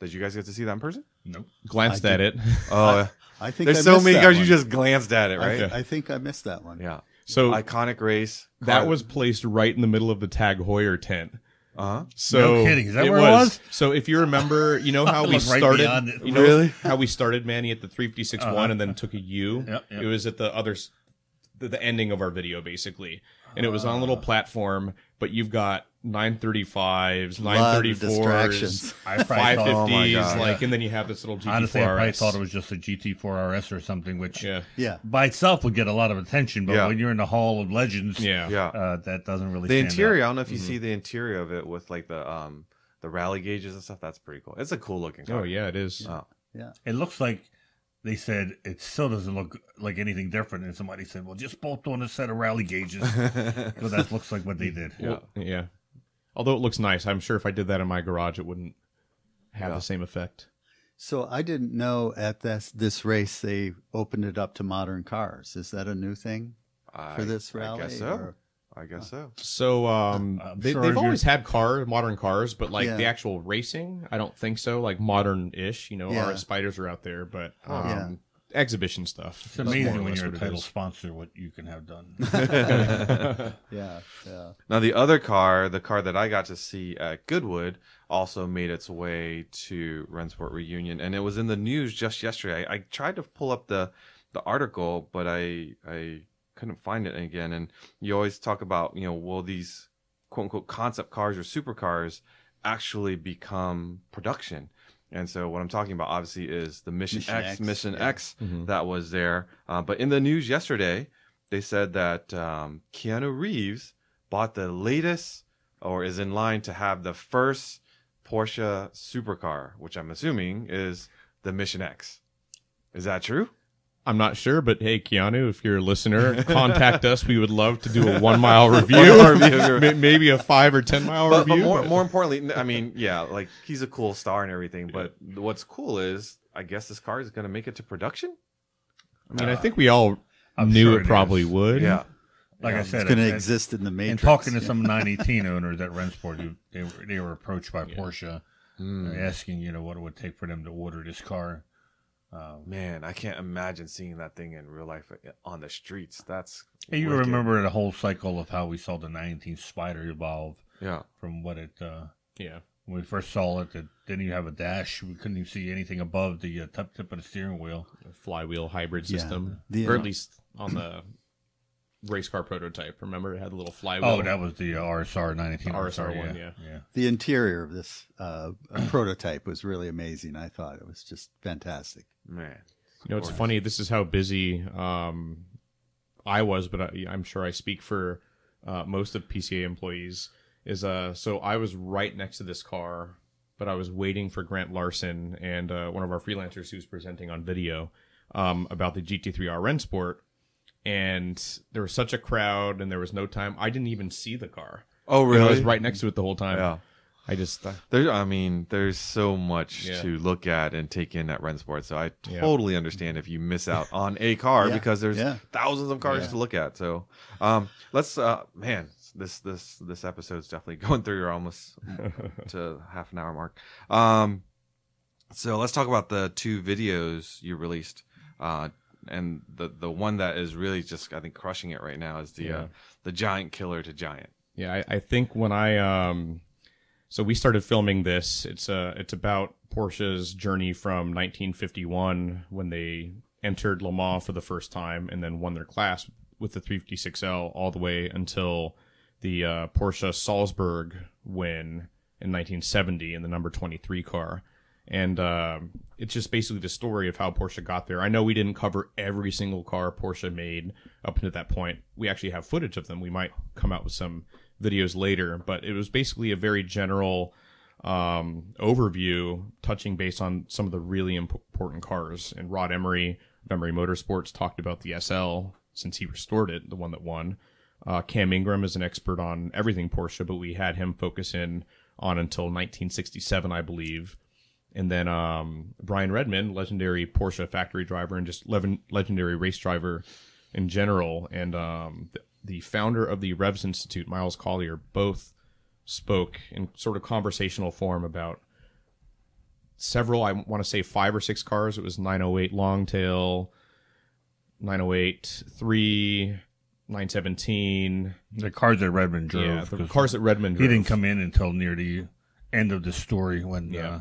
Did you guys get to see that in person? Nope. Glanced I at it. Oh, I think there's I so many that cars you just glanced at it, I, right? th- I think I missed that one. yeah, So iconic race. that was placed right in the middle of the Tag Heuer tent. uh huh. So No kidding. Is that where it was? So if you remember, you know how we Look right started, you know Really? how we started Manny at the 356 one and then took a U. Yep, yep. It was at the other, the, the ending of our video basically, and it was on a Ah. little platform. But you've got 935s, Lot of 934s. I probably thought, Oh my 550s, like, and then you have this little GT4 honestly, I probably RS. thought it was just a GT4 RS or something, which yeah, Yeah. by itself would get a lot of attention. But Yeah. when you're in the Hall of Legends, yeah, Yeah. uh, that doesn't really the stand interior. I don't know if you see the interior of it with like the um the rally gauges and stuff. That's pretty cool. It's a cool looking car. Oh yeah, it is. Oh. Yeah. It looks like they said it still doesn't look like anything different. And somebody said, "Well, just bolt on a set of rally gauges." so that looks like what they did. Yeah. Yeah. Although it looks nice, I'm sure if I did that in my garage, it wouldn't have Yeah. the same effect. So I didn't know at this this race they opened it up to modern cars. Is that a new thing I, for this rally? I guess so. or- I guess so. So um, I'm they, sure they've you're- always had car modern cars, but like Yeah. the actual racing, I don't think so. Like modern-ish, you know, Yeah. RS Spiders are out there, but um, yeah. Exhibition stuff. It's That's more or amazing when less you're a title sponsor what you can have done. Yeah. Yeah. Now the other car, the car that I got to see at Goodwood, also made its way to Rennsport Reunion, and it was in the news just yesterday. I, I tried to pull up the the article, but I I couldn't find it again. And you always talk about you know will these quote unquote concept cars or supercars actually become production? And so what I'm talking about obviously is the Mission, Mission X, X, Mission yeah. X that was there. Uh, but in the news yesterday, they said that um, Keanu Reeves bought the latest or is in line to have the first Porsche supercar, which I'm assuming is the Mission X. Is that true? I'm not sure, but hey, Keanu, if you're a listener, contact us. We would love to do a one mile review, One mile review. May- maybe a five or ten mile But, but review. more, but- more importantly, I mean, yeah, like he's a cool star and everything. But what's cool is I guess this car is going to make it to production. I mean, I think we all I'm knew sure it it probably would. Yeah. Like I said, It's going to exist in the Matrix. And talking to Yeah. some 918 owners at Rennsport, you, they, were- they were approached by Porsche uh, asking, you know, what it would take for them to order this car. Man, I can't imagine seeing that thing in real life uh, on the streets. That's And you wicked. remember the whole cycle of how we saw the 918 Spider evolve Yeah. from what it, uh, Yeah. when we first saw it, it didn't even have a dash. We couldn't even see anything above the uh, top tip of the steering wheel. Flywheel hybrid Yeah. system. The, or uh, at least on the race car prototype. Remember, it had the little flywheel. Oh, that was the uh, RSR 918. RSR one, yeah. yeah. yeah. The interior of this uh, prototype was really amazing. I thought it was just fantastic. Man. You know, it's funny. This is how busy um, I was, but I, I'm sure I speak for uh, most of PCA employees. Is uh, so I was right next to this car, but I was waiting for Grant Larson and uh, one of our freelancers who's presenting on video um, about the GT3R Rennsport, and there was such a crowd, and there was no time. I didn't even see the car. Oh, And I was right next to it the whole time. Yeah. I just uh, There, I mean, there's so much Yeah. to look at and take in at Rennsport. So I Yeah. totally understand if you miss out on a car Yeah. because there's Yeah. thousands of cars to look at. So, um, let's, uh, man, this this this episode's definitely going through your almost to half an hour mark. Um, so let's talk about the two videos you released. Uh, and the the one that is really just I think crushing it right now is the uh, the giant killer to giant. Yeah, I, I think when I um, so we started filming this. It's uh, it's about Porsche's journey from 1951 when they entered Le Mans for the first time and then won their class with the 356L all the way until the uh, Porsche Salzburg win in 1970 in the number 23 car. And um, it's just basically the story of how Porsche got there. I know we didn't cover every single car Porsche made up until that point. We actually have footage of them. We might come out with some videos later, but it was basically a very general um, overview touching base on some of the really imp- important cars. And Rod Emory, of Emory Motorsports, talked about the SL since he restored it, the one that won. Uh, Cam Ingram is an expert on everything Porsche, but we had him focus in on until 1967, I believe. And then um, Brian Redman, legendary Porsche factory driver and just leven- legendary race driver in general, and um, the, founder of the Revs Institute, Miles Collier, both spoke in sort of conversational form about several, I want to say five or six cars. It was 908 Longtail, 908 3, 917. The cars that Redman drove. Yeah, the cars that Redman He didn't come in until near the end of the story when Yeah. uh,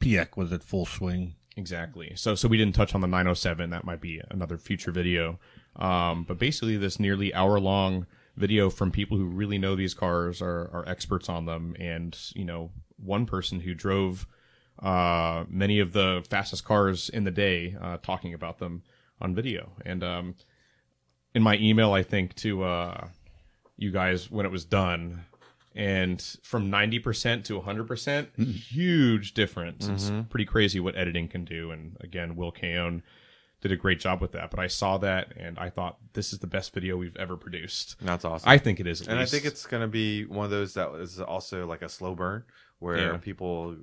Piech was at full swing. Exactly. So so we didn't touch on the 907. That might be another future video. Um, but basically, this nearly hour long video from people who really know these cars are are experts on them, and you know, one person who drove uh, many of the fastest cars in the day, uh, talking about them on video. And um, in my email, I think to uh, you guys when it was done. And from 90% to 100%, huge difference. It's pretty crazy what editing can do. And again, Will Keown did a great job with that. But I saw that and I thought, this is the best video we've ever produced. That's awesome. I think it is. And least. I think it's going to be one of those that is also like a slow burn where Yeah. people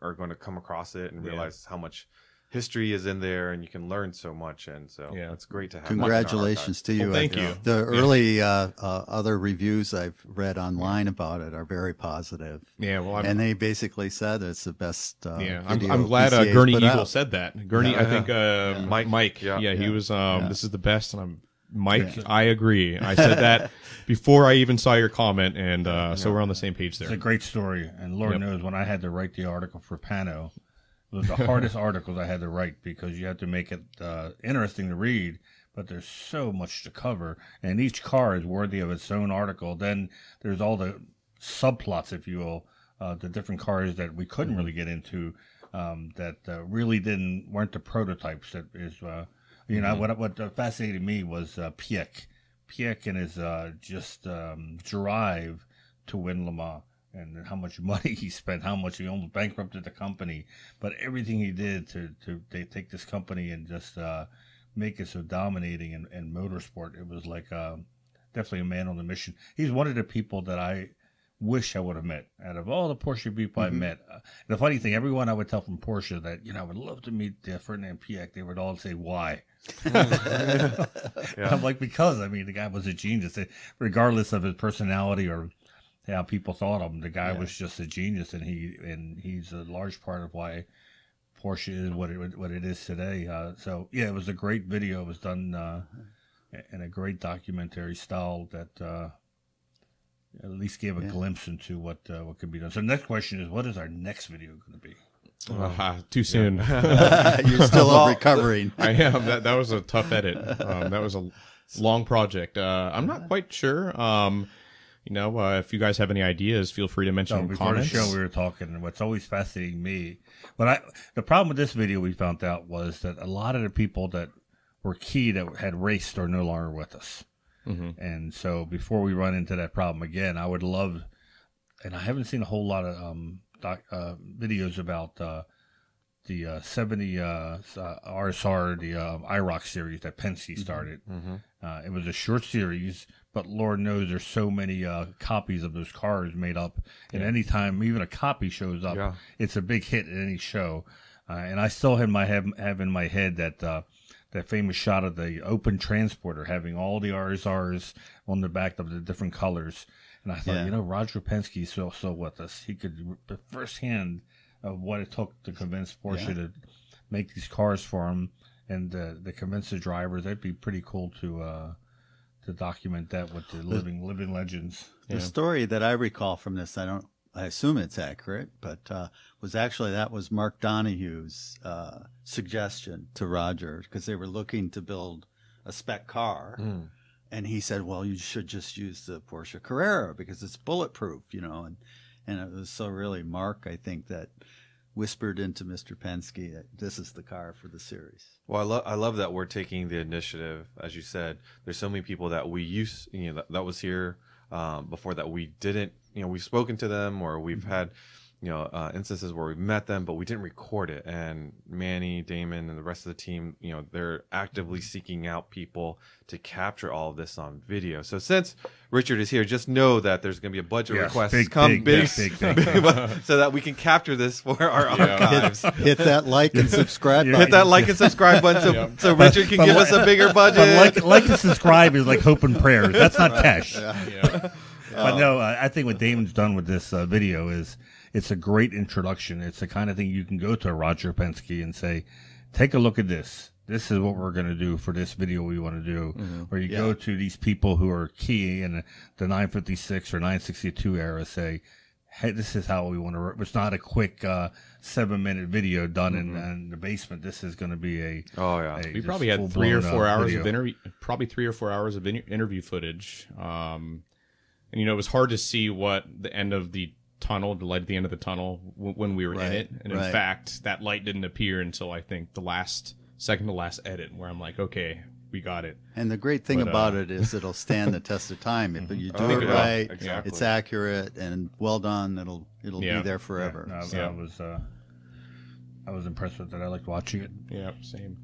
are going to come across it and Yeah. realize how much history is in there and you can learn so much. And so Yeah. it's great to have. that in our Congratulations to you. Well, thank I- you. The early uh, uh, other reviews I've read online about it are very positive. Yeah, well, I'm, and they basically said it's the best. Uh, yeah, I'm, I'm glad uh, Gurney Eagle out. said that. Gurney, Yeah. I think uh, Mike, Mike, yeah. yeah, he Yeah. was. Um, Yeah. This is the best, and I'm Mike. I agree. I said that before I even saw your comment, and uh, so we're on the same page there. It's a great story, and Lord Yep. knows when I had to write the article for Pano, it was the hardest articles I had to write because you have to make it uh, interesting to read, but there's so much to cover, and each car is worthy of its own article. Then there's all the subplots, if you will, uh, the different cars that we couldn't really get into um, that uh, really didn't weren't the prototypes. That is, uh, you know, what what fascinated me was uh, Piech, Piech and his uh, just um, drive to win Le Mans and how much money he spent, how much he almost bankrupted the company, but everything he did to to they take this company and just uh, make it so dominating in, in motorsport. It was like uh, definitely a man on a mission. He's one of the people that I wish I would have met out of all the Porsche people I met. Uh, the funny thing, everyone I would tell from Porsche that you know I would love to meet uh, Ferdinand Piech, they would all say why. I'm like because I mean the guy was a genius, regardless of his personality or how people thought of him. The guy was just a genius, and he and he's a large part of why Porsche is what it what it is today. Uh, so yeah, it was a great video. It was done uh, in a great documentary style that uh, at least gave a glimpse into what uh, what could be done. So the next question is, what is our next video going to be? Ah, too soon. You're still recovering. I am. That that was a tough edit. Um, that was a long project. Uh, I'm not quite sure. Um, you know, uh, if you guys have any ideas, feel free to mention in before comments. the show, we were talking, and what's always fascinating me, but I the problem with this video we found out was that a lot of the people that were key that had raced are no longer with us, and so before we run into that problem again, I would love, and I haven't seen a whole lot of um doc, uh, videos about uh, the uh, 70 uh, uh, RSR, the uh, IROC series that Penske started. Uh, it was a short series, but Lord knows there's so many uh, copies of those cars made up. And anytime even a copy shows up, Yeah. it's a big hit at any show. Uh, and I still have my have, have in my head that uh, that famous shot of the open transporter having all the RSRs on the back of the different colors. And I thought, Yeah. you know, Roger Penske's still still with us. He could firsthand of what it took to convince Porsche to make these cars for him and uh, to convince the drivers. That'd be pretty cool to uh, to document that with the living living legends. The story that I recall from this, I don't, I assume it's accurate, but uh, was actually that was Mark Donohue's uh, suggestion to Roger because they were looking to build a spec car, and he said, "Well, you should just use the Porsche Carrera because it's bulletproof," you know, and and it was so really Mark, I think, that whispered into Mr. Penske that this is the car for the series. Well, I love I love that we're taking the initiative. As you said, there's so many people that we used, you know, that, that was here um, before that we didn't, you know, we've spoken to them or we've had, you know, uh, instances where we've met them, but we didn't record it. And Manny, Damon, and the rest of the team, you know, they're actively seeking out people to capture all of this on video. So since Richard is here, just know that there's going to be a budget Yes, request big, come big, big, big, big, big, so that we can capture this for our archives. Hit that like and subscribe Yeah. button. Hit that like and subscribe button so, so Richard can But give li- us a bigger budget. Like like and subscribe is like hope and prayers. That's not cash. Yeah. But no, I I think what Damon's done with this uh, video is it's a great introduction. It's the kind of thing you can go to Roger Penske and say, "Take a look at this. This is what we're going to do for this video we want to do." Or you go to these people who are key in the 956 or 962 era, say, "Hey, this is how we want to." It's not a quick uh, seven minute video done in, in the basement. This is going to be a Oh, yeah. a We probably had three or four uh, hours video. of interview, probably three or four hours of in- interview footage. Um, and you know, it was hard to see what the end of the tunnel, the light at the end of the tunnel, w- when we were in it. And in fact, that light didn't appear until I think the last second to last edit, where I'm like, okay, we got it. And the great thing But, uh, about it is it'll stand the test of time. If you do Oh, it yeah, right, exactly. it's accurate and well done. It'll it'll Yeah. be there forever. No, I- Yeah. I was uh, I was impressed with it. I liked watching it. Yeah, same.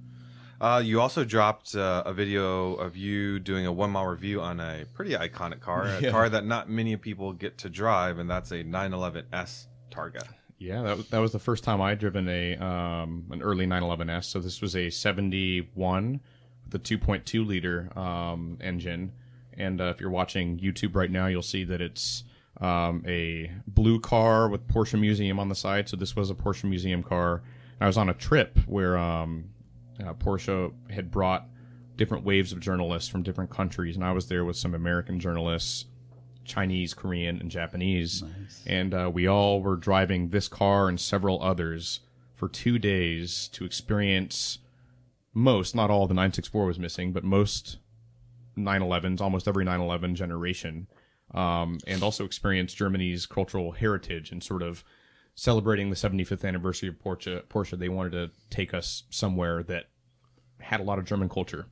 Uh, you also dropped uh, a video of you doing a one mile review on a pretty iconic car, a Yeah. car that not many people get to drive, and that's a 911S Targa. Yeah, that was, that was the first time I'd driven a um, an early 911S. So this was a 71 with a 2.2 liter um, engine. And uh, if you're watching YouTube right now, you'll see that it's um, a blue car with Porsche Museum on the side. So this was a Porsche Museum car. And I was on a trip where um, uh, Porsche had brought different waves of journalists from different countries, and I was there with some American journalists, Chinese, Korean, and Japanese, and uh, we all were driving this car and several others for two days to experience most, not all, the 964 was missing, but most 911s, almost every 911 generation, um, and also experience Germany's cultural heritage and sort of celebrating the 75th anniversary of Porsche. Porsche, they wanted to take us somewhere that had a lot of German culture.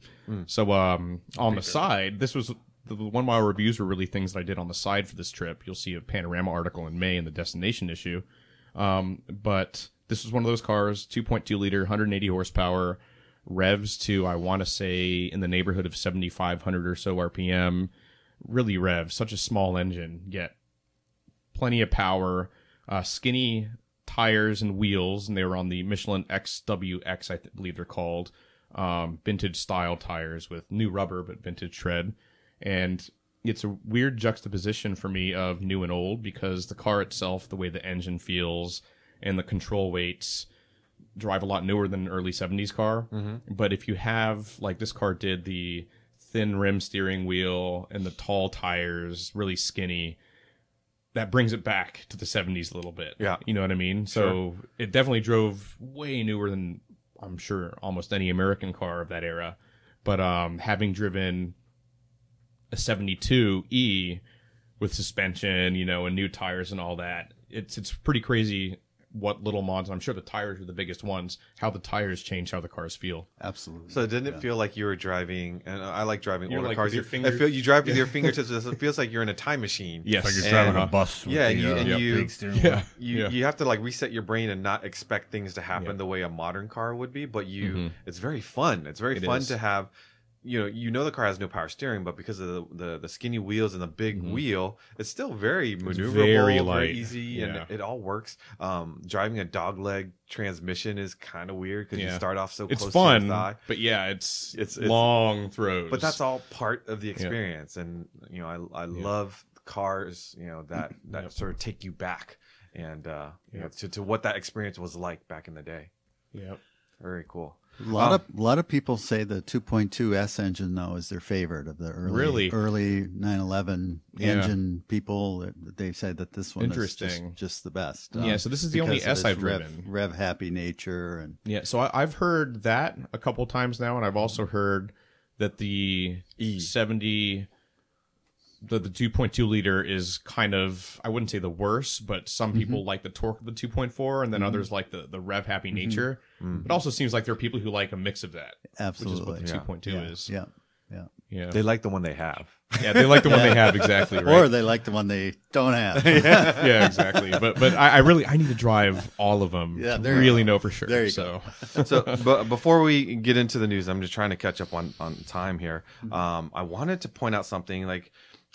So um, on the side, this was the one mile reviews were really things that I did on the side for this trip. You'll see a panorama article in May in the destination issue. Um, but this was one of those cars, 2.2 liter, 180 horsepower, revs to I want to say in the neighborhood of 7,500 or so RPM. Really rev, such a small engine, yet plenty of power, uh, skinny tires and wheels, and they were on the Michelin XWX, I th- believe they're called, um, vintage style tires with new rubber but vintage tread, and it's a weird juxtaposition for me of new and old because the car itself, the way the engine feels, and the control weights drive a lot newer than an early 70s car. But if you have, like this car did, the thin rim steering wheel and the tall tires, really skinny, that brings it back to the 70s a little bit. Yeah. You know what I mean? So it definitely drove way newer than I'm sure almost any American car of that era. But um, having driven a 72E with suspension, you know, and new tires and all that, it's it's pretty crazy what little mods. and I'm sure the tires are the biggest ones. How the tires change how the cars feel. Absolutely. So didn't it feel like you were driving? And I like driving You're older like cars. your You- I fingers- feel you drive with your fingertips. It feels like you're in a time machine. Yes, Like you're And- driving a bus. With Yeah, the, and you- uh, and you- big steering Yeah. wheel. you Yeah. you have to like reset your brain and not expect things to happen Yeah. the way a modern car would be but you Mhm. it's very fun it's very It fun is. to have you know you know the car has no power steering but because of the the, the skinny wheels and the big Mhm. wheel it's still very maneuverable very very, easy Yeah. and it, all works um driving a dog leg transmission is kind of weird because you start off so It's close fun, to your thigh but yeah, it's It's- it's, it's- long throws. but that's all part of the experience and you know i, I Yeah. love cars you know that that Yep. sort of take you back and uh you know to, to what that experience was like back in the day Yep. very cool A lot Um, of a lot of people say the 2.2 S engine though is their favorite of the early Really? early 911 Yeah. engine people. They say that this one is Interesting. just, just the best. Yeah, so this is the only S I've rev, driven. Rev happy nature and Yeah, so I, I've heard that a couple times now, and I've also heard that the E. 70, the, the 2.2 liter is kind of, I wouldn't say the worst, but some mm-hmm. people like the torque of the 2.4, and then mm-hmm. others like the, the rev happy mm-hmm. nature. It also seems like there are people who like a mix of that, absolutely. which is what the Yeah. 2.2 yeah, is. yeah, yeah. Yeah. they like the one they have yeah, they like the one they have, exactly, right? Or they like the one they don't have. yeah, yeah, exactly. But but I, I really I need to drive all of them Yeah, to there really know for sure. There you so so but before we get into the news i'm just trying to catch up on on time here um i wanted to point out something like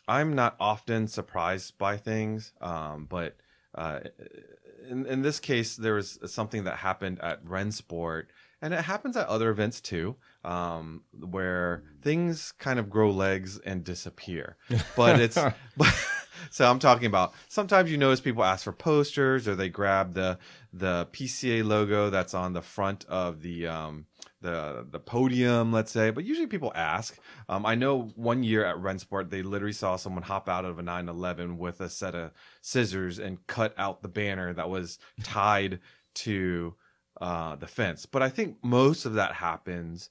i'm not often surprised by things um but uh in, in this case there was something that happened at rennsport and it happens at other events too um where things kind of grow legs and disappear. But it's but so i'm talking about sometimes you notice people ask for posters or they grab the the pca logo that's on the front of the um the the podium let's say but usually people ask. Um, i know one year at rennsport they literally saw someone hop out of a 911 with a set of scissors and cut out the banner that was tied to uh, the fence. But i think most of that happens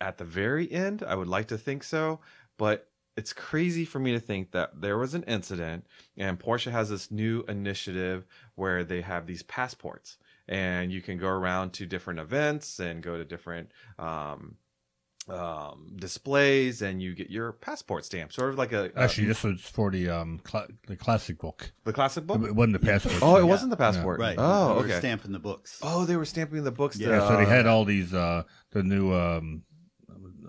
at the very end. I would like to think so, but it's crazy for me to think that there was an incident and Porsche has this new initiative where they have these passports and you can go around to different events and go to different um, um, displays and you get your passport stamp, sort of like a, a- Actually, this was for the um cla the classic book. the classic book. It wasn't the passport. Oh, it wasn't the passport. Right. Oh, They were okay. Stamping the books. Oh, they were stamping the books. Yeah, the, Yeah, so they uh, had all these uh the new um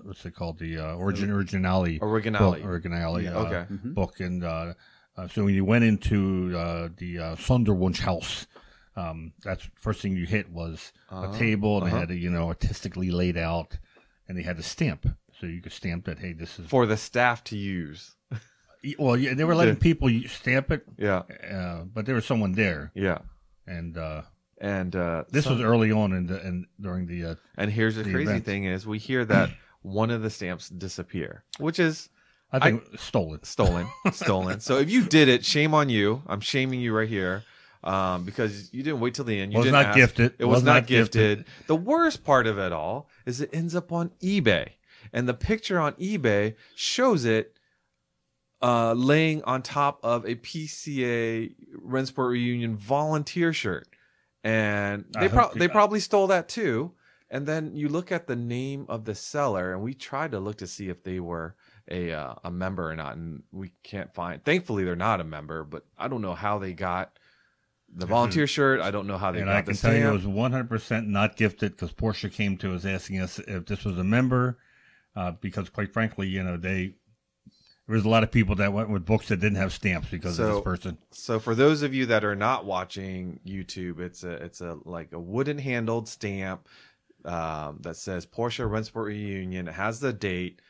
what's it called the uh, origin originali Originali. book, originali Yeah. uh, Okay. book and uh, uh, so when you went into uh, the uh, Sonderwunsch house. Um, that's first thing you hit was Uh-huh. a table, and Uh-huh. they had it, you know, artistically laid out, and they had a stamp, so you could stamp that. Hey, this is for the staff to use. well, yeah, they were letting people stamp it, Yeah, uh, but there was someone there, yeah. and uh, And uh, this some- was early on in the and during the uh, And here's the, the crazy event. thing is we hear that one of the stamps disappear, which is I think stolen. stolen, stolen. So if you did it, shame on you. I'm shaming you right here. Um, because you didn't wait till the end. You Was didn't not ask. gifted. It was, Was not, not gifted. gifted. The worst part of it all is it ends up on eBay. And the picture on eBay shows it uh, laying on top of a PCA Rennsport Reunion volunteer shirt. And they, pro- they probably stole that too. And then you look at the name of the seller, and we tried to look to see if they were a uh, a member or not, and we can't find. Thankfully, they're not a member, but I don't know how they got the volunteer shirt. I don't know how they and got I can tell you it was 100% not gifted because Porsche came to us asking us if this was a member, uh, because quite frankly, you know, they There was a lot of people that went with books that didn't have stamps because of this person. So for those of you that are not watching YouTube, it's a it's a like a wooden handled stamp um, that says Porsche Rennsport Reunion. It has the date.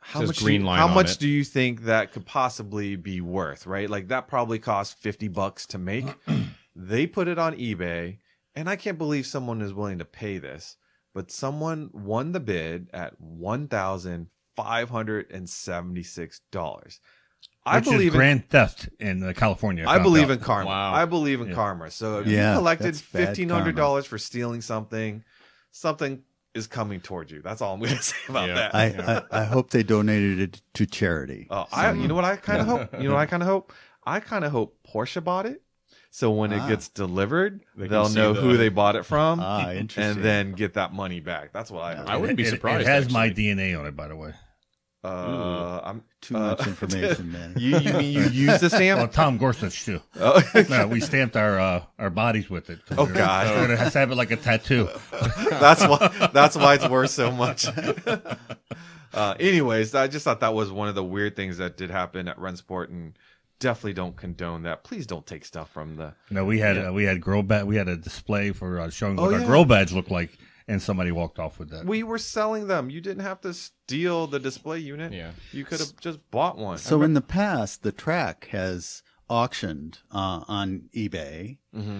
How much? green line how much it. do you think that could possibly be worth? Right, like that probably cost fifty bucks to make. they put it on eBay, and I can't believe someone is willing to pay this. But someone won the bid at one thousand five hundred and seventy six dollars. I Which believe is in grand theft in California. I believe out. in karma. Wow. I believe in Yeah. karma. So if Yeah, you collected fifteen hundred dollars for stealing something, something is coming towards you. That's all I'm going to say about Yeah. that. I, I, I hope they donated it to charity. oh, I, you know what I kind of hope. You know what I kind of hope. I kind of hope Porsche bought it, so when it Ah. gets delivered, they they'll know the- who they bought it from, Ah, interesting. and then get that money back. That's what I. Hope. I wouldn't be surprised. It, has my. DNA on it, by the way. Uh, I'm Too uh, much information, man. You you mean you use the Well, stamp? Tom Gorsuch too. Oh, No, we stamped our uh, our bodies with it. Oh, God. It has to have to have it like a tattoo. that's why that's why it's worth so much. uh, anyways, I just thought that was one of the weird things that did happen at Rennsport, and definitely don't condone that. Please don't take stuff from the. No, we had Yeah. uh, we had grill badge. We had a display for uh, showing Oh, what our yeah. grill badge looked like, and somebody walked off with that. We were selling them. You didn't have to steal the display unit. Yeah. you could have just bought one. So in the past, the track has auctioned uh, on eBay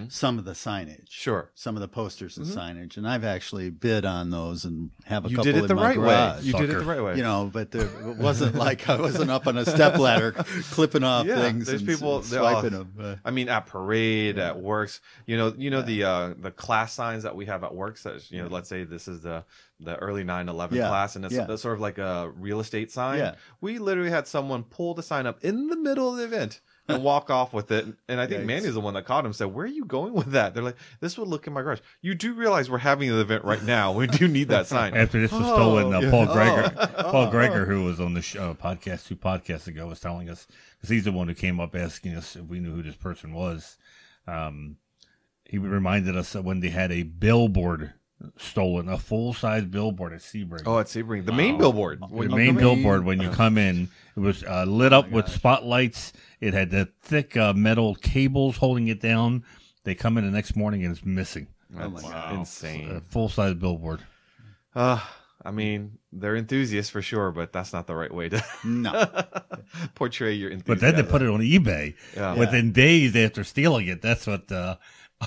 some of the signage, Mm-hmm. Sure. Mm-hmm. some of the posters and signage, and I've actually bid on those and have a you couple did it the right garage. way. You did it the right way. You know, but there, it wasn't like I wasn't up on a step ladder clipping off Yeah, things there's and people- they're swiping all- them. Uh, I mean, at parade, at works, you know, you know the uh, the class signs that we have at works. That you know, let's say this is the the early 9/11 Yeah, class, and it's, yeah. sort of like a real estate sign. Yeah. We literally had someone pull the sign up in the middle of the event and walk off with it. And I think Yikes. Manny's the one that caught him. Said, "Where are you going with that?" They're like, "This would look in my garage." You do realize we're having the event right now. We do need that sign. After this was Oh, stolen, uh, yeah. Paul Greger, Paul Greger, who was on the show, podcast two podcasts ago, was telling us because he's the one who came up asking us if we knew who this person was. Um, he reminded us that when they had a billboard stolen, a full size billboard at Sebring. Oh, at Sebring, the main billboard. the When you main come in- billboard when you come in it was uh, lit up with spotlights. It had the thick uh, metal cables holding it down. They come in the next morning and it's missing. That's God. a insane. full size billboard. Uh, I mean, they're enthusiasts for sure, but that's not the right way to no, portray your enthusiasm. but then they put it on ebay. Yeah. within days after stealing it that's what uh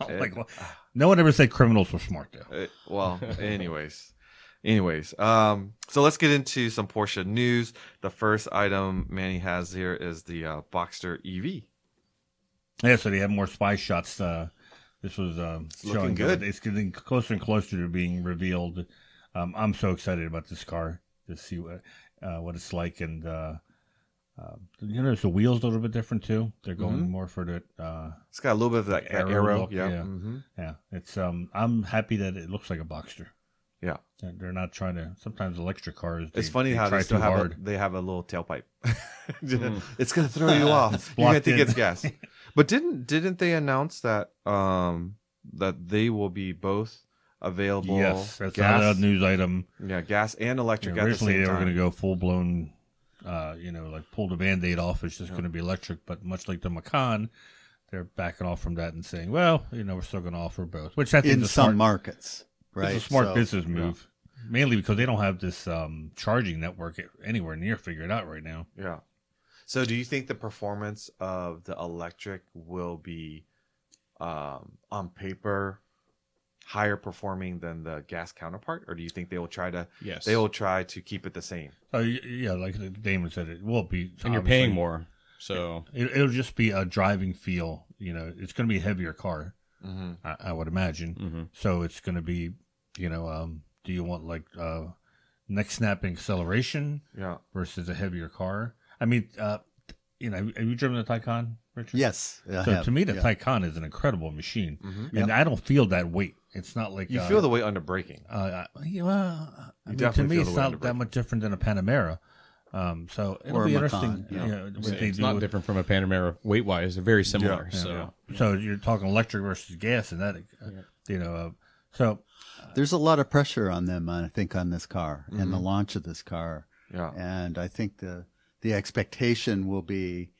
I'm like well, no one ever said criminals were smart though Uh, well, anyways, anyways, um, so let's get into some Porsche news. The first item Manny has here is the uh, Boxster EV. yeah so they have more spy shots uh this was um looking showing good. it's getting closer and closer to being revealed um i'm so excited about this car to see what uh what it's like and uh you notice the wheels a little bit different too. They're going more for the uh, It's got a little bit of that, that Arrow arrow. look, yeah. yeah. hmm yeah. It's um. I'm happy that it looks like a Boxster. Yeah. They're- They're not trying to. Sometimes electric cars. It's funny they how try they still too have a, hard. they have a little tailpipe. it's gonna throw you off. You're think in. it's gas. But didn't didn't they announce that um that they will be both available? Yes, that's gas, another news item. Yeah, gas and You electric know, at the originally, same they were time. going to go full blown. Uh, you know, like pull the band-aid off. It's just going to be electric. But much like the Macan, they're backing off from that and saying, "Well, you know, we're still going to offer both." Which I think in is some smart, markets, right? It's a smart So- business move. Mainly because they don't have this um, charging network anywhere near figured out right now. Yeah. So, do you think the performance of the electric will be, um, on paper, higher performing than the gas counterpart, or do you think they will try to? Yes. They will try to keep it the same. Oh yeah, like Damon said, it will be. and you're paying more. So It, it'll just be a driving feel. You know, it's going to be a heavier car. Mm-hmm. I, I would imagine. Mhm. So it's going to be, you know, um, do you want like uh, neck snapping acceleration Yeah. versus a heavier car? I mean, uh, you know, have you driven the Taycan, Richard? Yes, I So have, to me, the yeah. Taycan is an incredible machine, Mhm. and I don't feel that weight. It's not like You uh, feel the weight under braking. Uh, yeah, well, I mean, to me, it's the weight under not that much different than a Panamera. Um, so it'll Or be Macan, interesting. yeah. you know, what they it's not with- different from a Panamera weight wise. They're very similar. Yeah. so So you're talking electric versus gas, and that, uh, you know, uh, so There's a lot of pressure on them, I think, on this car and the launch of this car. Yeah. And I think the the expectation will be,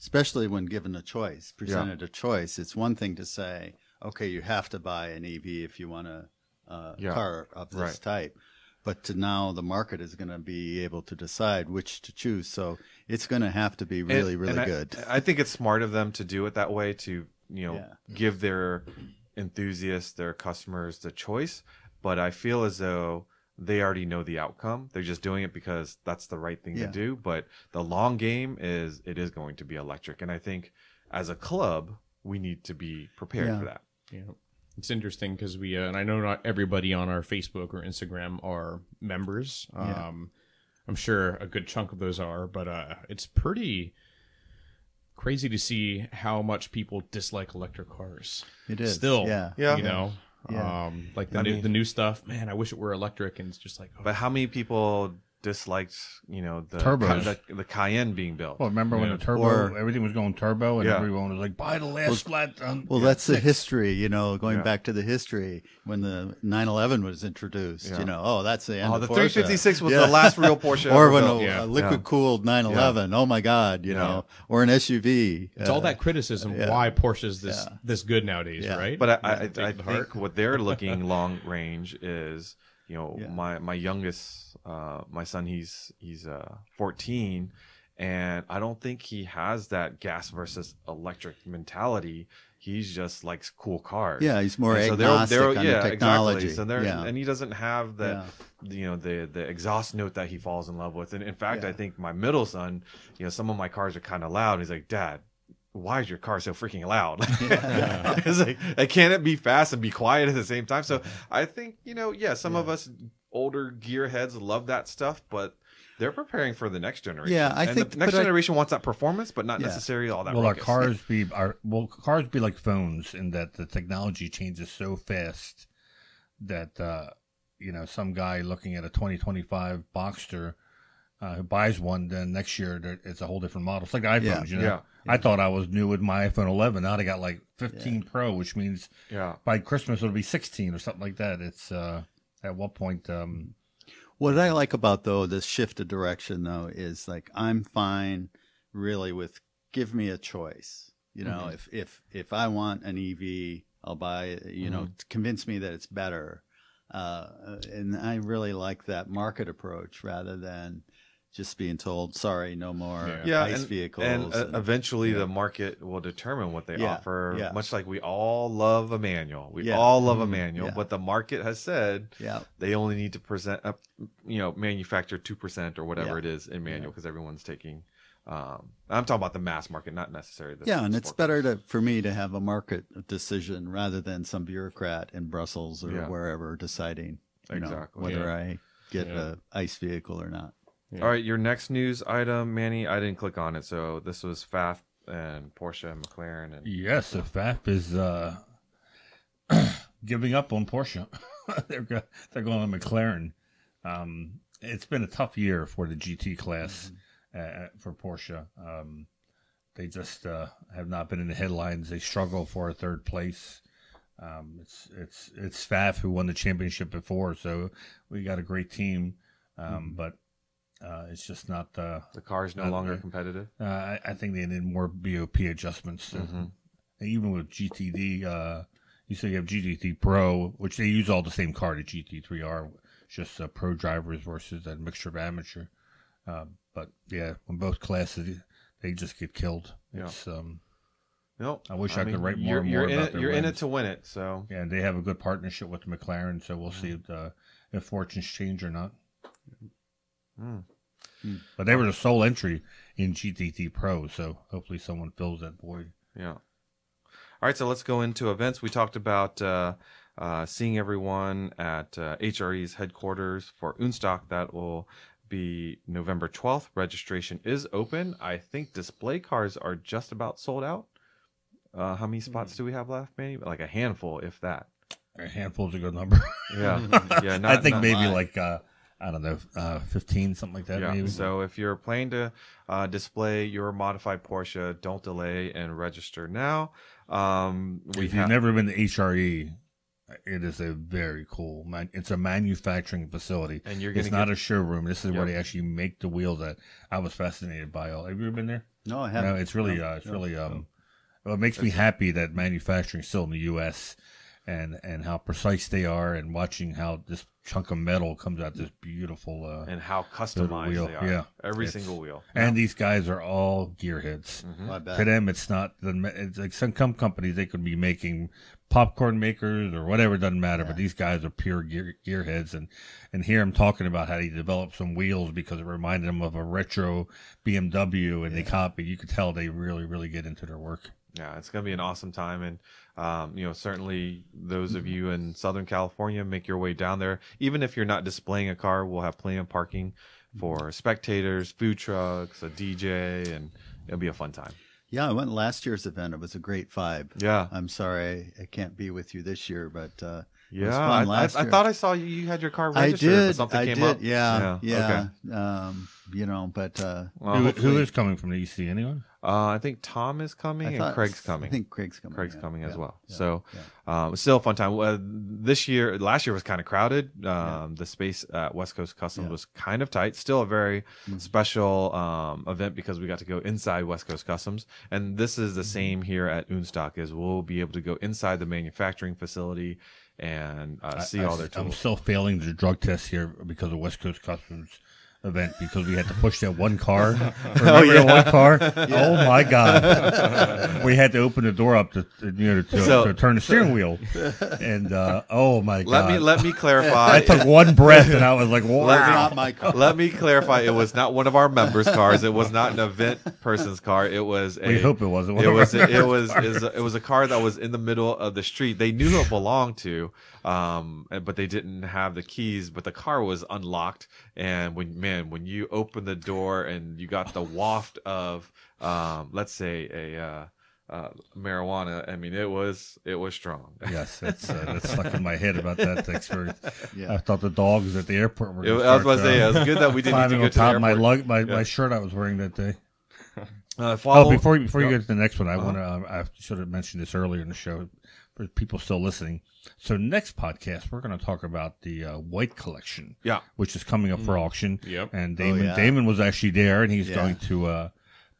especially when given a choice, presented a choice. It's one thing to say, okay, you have to buy an EV if you want a, a Yeah. car of this Right. type. But to now, the market is going to be able to decide which to choose. So it's going to have to be really, And- really and I- good. I, think it's smart of them to do it that way to you know Yeah. give their enthusiasts, their customers the choice. But I feel as though they already know the outcome. They're just doing it because that's the right thing Yeah. to do. But the long game is it is going to be electric, and I think as a club we need to be prepared Yeah. for that. Yeah. It's interesting because we, uh, and I know not everybody on our Facebook or Instagram are members. Yeah. Um, I'm sure a good chunk of those are, but uh, it's pretty crazy to see how much people dislike electric cars. It is. Still, Yeah. Yeah. you know, Yeah. um, like the I new, mean- the new stuff. Man, I wish it were electric, and it's just like, oh, But how many people disliked you know the Turbos. the, the Cayenne being built? Well, remember when Yeah. the turbo, Or- everything was going turbo, and Yeah. everyone was like, "Buy the last flat." Um, Well, that's the history, you know, going Yeah. back to the history when the 911 was introduced, Yeah. you know, oh, that's the end Oh, of the Porsche. 356 was Yeah. the last real Porsche. or when a, Yeah. a liquid cooled 911, oh my God, you Yeah. know, or an SUV. it's uh, all that criticism yeah. why Porsche's this Yeah. this good nowadays, Yeah. right? But I, I, I Take it to heart. think what they're looking long range is, you know, Yeah. my my youngest, uh, my son, he's he's uh 14, and I don't think he has that gas versus electric mentality. He's just likes cool cars. Yeah, he's more And agnostic on the technology. Exactly. So they're, Yeah. and he doesn't have that, you know, the the exhaust note that he falls in love with. And in fact, Yeah. I think my middle son, you know, some of my cars are kind of loud. He's like, Dad, why is your car so freaking loud? it's like, like, can it be fast and be quiet at the same time? So I think, you know, yeah, some of us older gearheads love that stuff, but they're preparing for the next generation. Yeah, I And think- the next but I- generation wants that performance, but not Yeah. necessarily all that. will our cars be our will cars be like phones in that the technology changes so fast that uh, you know some guy looking at a 2025 Boxster uh, who buys one, then next year it's a whole different model. It's like iPhones, Yeah. you know. Yeah. I thought I was new with my iPhone 11. Now they got like 15 Pro, which means Yeah. by Christmas it'll be 16 or something like that. It's uh, at what point? Um, What I like about though this shift of direction though is like I'm fine really with give me a choice. You know, Mm-hmm. if if if I want an EV, I'll buy. You know, Mm-hmm. convince me that it's better. Uh, and I really like that market approach rather than just being told, "Sorry, no more yeah, ICE and, vehicles." and, uh, and- eventually the market will determine what they Yeah, offer. yeah. Much like we all love a manual, we Yeah. all love a manual, yeah. but the market has said yeah, they only need to present, uh, you know, manufacture two percent or whatever Yeah. it is in manual because everyone's taking. Um, I'm talking about the mass market, not necessarily the yeah, and it's better to for me to have a market decision rather than some bureaucrat in Brussels or Yeah. wherever deciding you know, Exactly. whether Yeah. I get Yeah. a ice vehicle or not. Yeah. All right, your next news item, Manny. I didn't click on it, so this was Pfaff and Porsche and McLaren and yes, the Pfaff is uh, giving up on Porsche. they're go- they're going on McLaren. Um, it's been a tough year for the GT class uh, for Porsche. Um, they just uh, have not been in the headlines. They struggle for a third place. Um, it's it's it's Pfaff who won the championship before, so we got a great team, um, but uh, it's just not. the the car is no Uh, longer competitive. uh, I, I think they need more BOP adjustments. to- Even with GTD, uh, you say you have GT3 Pro, which they use all the same car the GT3R, just uh, pro drivers versus a mixture of amateur. Uh, but yeah, when both classes, they just get killed. Yeah. It's, um, No, I wish I could write more You're, and you're more in it. You're in it to win it. So yeah, they have a good partnership with McLaren, so we'll see if, uh, if fortunes change or not. Mm. But they were the sole entry in GT3 Pro, so hopefully someone fills that void. Yeah. All right, so let's go into events. We talked about uh, uh, seeing everyone at uh, HRE's headquarters for Unstock. That will be November 12th. Registration is open. I think display cars are just about sold out. Uh, how many spots do we have left, Manny? Like a handful, if that. A handful's a good number. Yeah, yeah. I think not- maybe like uh, I don't know, uh, fifteen, something like that. Yeah. Maybe. So if you're planning to uh, display your modified Porsche, don't delay and register now. Um, we if you've never been to HRE, It is a very cool. Man, it's a manufacturing facility, And you're It's gonna not a showroom. This is where they actually make the wheels. That I was fascinated by. All have you ever been there? No, I haven't. No, it's really, No, uh, it's no, really. no. Um, well, it makes me happy that manufacturing is still in the U.S. and and how precise they are, and watching how this chunk of metal comes out this beautiful. Uh, and how customized wheel, they are. yeah. Every It's- single wheel. and these guys are all gearheads. I bet. To them, it's not. the- It's like some com- companies they could be making popcorn makers or whatever. Doesn't matter. But these guys are pure gear, gearheads, and and here I'm talking about how he developed some wheels because it reminded him of a retro BMW, and they copied. You could tell they really, really get into their work. Yeah, it's going to be an awesome time. And, um, you know, certainly those of you in Southern California, make your way down there. Even if you're not displaying a car, we'll have plenty of parking for spectators, food trucks, a DJ, and it'll be a fun time. Yeah, I went last year's event. It was a great vibe. Yeah. I'm sorry I can't be with you this year, but uh, Yeah. was I, fun I, last I thought I saw you, you had your car registered. I registered, did. something I came did. up. Yeah, yeah. Okay. Um, you know, but uh, Well, who, who hopefully- is coming from the EC? Anyone? Uh, I think Tom is coming I and Craig's coming. I think Craig's coming. Craig's yeah, coming as yeah, well. yeah, so, yeah. um, still a fun time. Uh, this year, last year was kind of crowded. Um, The space at West Coast Customs Yeah. was kind of tight. Still a very Mm-hmm. special um, event because we got to go inside West Coast Customs, and this is Mm-hmm. the same here at Unstock. Is we'll be able to go inside the manufacturing facility and uh, see I, all their tools. I'm still failing the drug test here because of West Coast Customs event because we had to push that one car. Remember that one car? Oh my god! we had to open the door up to you know to, So- to turn the steering wheel, and uh, oh my god! Let me let me clarify. I took one breath and I was like, "Wow!" That's not my car. Let me clarify. It was not one of our members' cars. It was not an event person's car. It was a. We hope it wasn't It was. It was. It was, a, it was a car that was in the middle of the street. They knew who it belonged to, um, but they didn't have the keys. But the car was unlocked, and when man, when you open the door and you got the waft of, um, let's say a. Uh, uh, marijuana. I mean, it was it was strong. Yes, that's uh, that's stuck in my head about that experience. Yeah. I thought the dogs at the airport were. It- gonna I was about to say, uh, it was good that we didn't need to climbing go on to the top of my lug, my, Yeah. my shirt I was wearing that day. Uh, follow, Oh, before before you Yep. get to the next one, I Uh-huh. want to. Um, I should have mentioned this earlier in the show for people still listening. So next podcast, we're going to talk about the uh, White Collection, Yeah. which is coming up for Mm. auction. Yep. And Damon yeah. Damon was actually there, and he's Yeah. going to uh,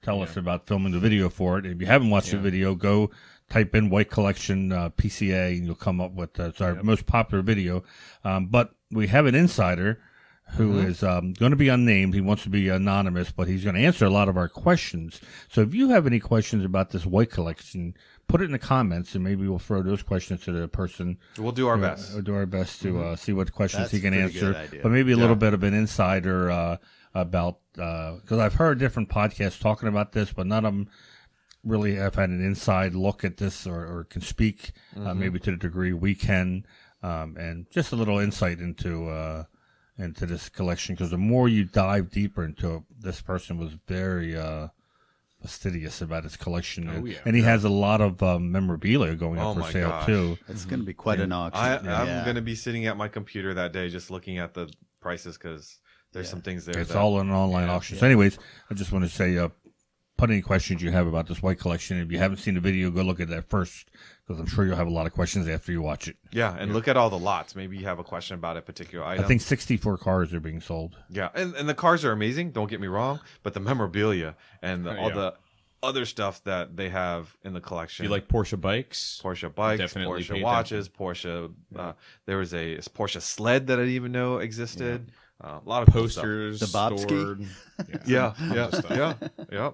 tell us about filming the video for it. If you haven't watched the video, go type in White Collection uh, PCA, and you'll come up with uh, it's our most popular video. Um, but we have an insider who is um, going to be unnamed. He wants to be anonymous, but he's going to answer a lot of our questions. So if you have any questions about this white collection, put it in the comments, and maybe we'll throw those questions to the person. We'll do our Uh, best. We'll do our best to uh, see what questions That's he can answer, but maybe a little bit of an insider uh, about because I've heard different podcasts talking about this, but none of them really have had an inside look at this or, or can speak uh, maybe to the degree we can, um, and just a little insight into uh, into this collection. Because the more you dive deeper into it, this person was very. Uh, fastidious about his collection, and, yeah. and he has a lot of um, memorabilia going Oh up for sale gosh. too. It's going to be quite an auction. I, I'm Yeah. going to be sitting at my computer that day just looking at the prices because there's some things there. It's that, all an online auction. So, anyways, I just want to say, uh, put any questions you have about this white collection. If you haven't seen the video, go look at that first because I'm sure you'll have a lot of questions after you watch it. yeah, and look at all the lots. Maybe you have a question about a particular item. I think 64 cars are being sold. yeah, and, and the cars are amazing. Don't get me wrong, but the memorabilia and the, all Yeah. the other stuff that they have in the collection. you like Porsche bikes, Porsche bikes, Definitely pay Porsche watches, Porsche. Uh, there was a Porsche sled that I didn't even know existed. Uh, a lot of cool stuff. posters, The Bobski? stored. Yeah, Tons yeah, yeah, yeah.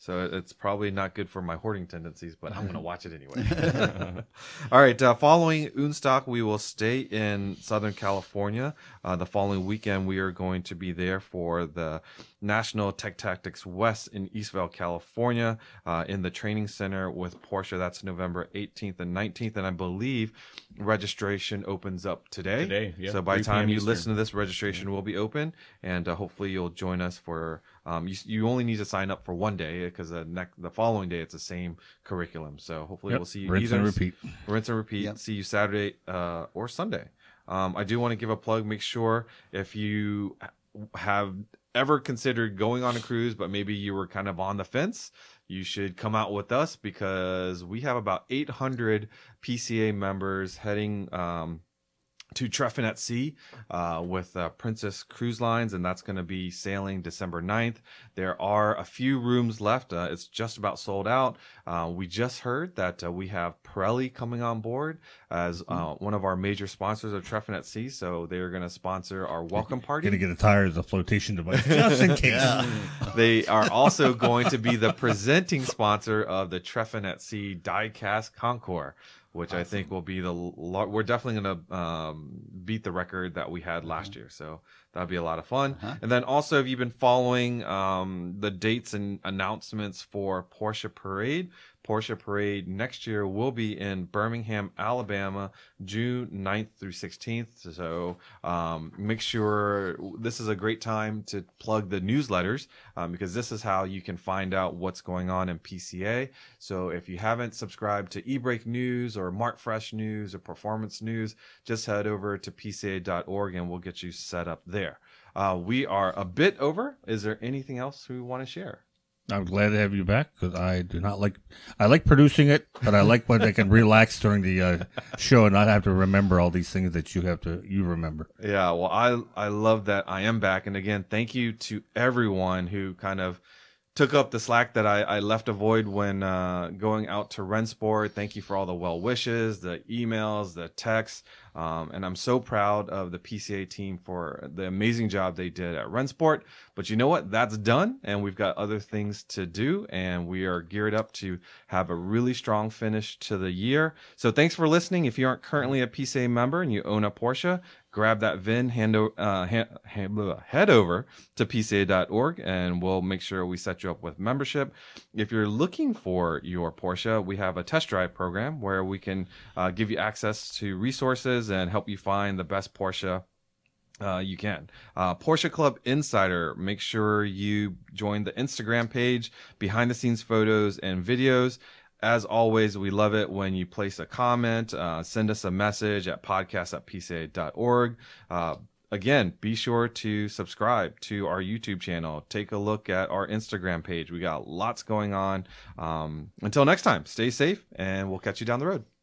So it's probably not good for my hoarding tendencies, but I'm going to watch it anyway. All right. Uh, following Unstock, we will stay in Southern California. Uh, the following weekend, we are going to be there for the National Tech Tactics West in Eastvale, California, uh, in the training center with Porsche. That's November 18th and 19th, and I believe registration opens up today. Today, yeah, So by the time you Eastern. listen to this, registration will be open, and uh, hopefully you'll join us for. Um, you, you only need to sign up for one day because the next the following day it's the same curriculum. So hopefully Yep. we'll see you Rinse either and repeat. rinse and repeat. Yep. See you Saturday uh, or Sunday. Um, I do want to give a plug. Make sure if you have ever considered going on a cruise, but maybe you were kind of on the fence, you should come out with us because we have about 800 PCA members heading um, to Treffen at Sea uh, with uh, Princess Cruise Lines, and that's going to be sailing December 9th. There are a few rooms left. Uh, it's just about sold out. Uh, we just heard that uh, we have Pirelli coming on board as uh, one of our major sponsors of Treffen at Sea, so they're going to sponsor our welcome party. Gonna get a tire as a flotation device just in case. they are also going to be the presenting sponsor of the Treffen at Sea Diecast Concours, which I think will be the lar- we're definitely going to um, beat the record that we had last year. So that'll be a lot of fun. And then also, if you've been following um, the dates and announcements for Porsche Parade, Porsche Parade next year will be in Birmingham, Alabama, June 9th through 16th. So um, make sure this is a great time to plug the newsletters um, because this is how you can find out what's going on in PCA. So if you haven't subscribed to eBrake News or Mark Fresh News or Performance News, just head over to pca.org and we'll get you set up there. Uh, we are a bit over. Is there anything else we want to share? I'm glad to have you back because I do not like. I like producing it, but I like when I can relax during the uh, show and not have to remember all these things that you have to you remember. Yeah, well, I I love that I am back, and again, thank you to everyone who kind of took up the slack that I, I left a void when uh, going out to Rennsport. Thank you for all the well wishes, the emails, the texts, um, and I'm so proud of the PCA team for the amazing job they did at Rennsport. But you know what? That's done, and we've got other things to do, and we are geared up to have a really strong finish to the year. So thanks for listening. If you aren't currently a PCA member and you own a Porsche, grab that VIN, hand, uh, hand, hand, head over to PCA.org, and we'll make sure we set you up with membership. If you're looking for your Porsche, we have a test drive program where we can uh, give you access to resources and help you find the best Porsche uh, you can. Uh, Porsche Club Insider, make sure you join the Instagram page, behind the scenes photos and videos. As always, we love it when you place a comment, uh, send us a message at podcast at pca.org. Uh, again, be sure to subscribe to our YouTube channel. Take a look at our Instagram page. We got lots going on. Um, until next time, stay safe and we'll catch you down the road.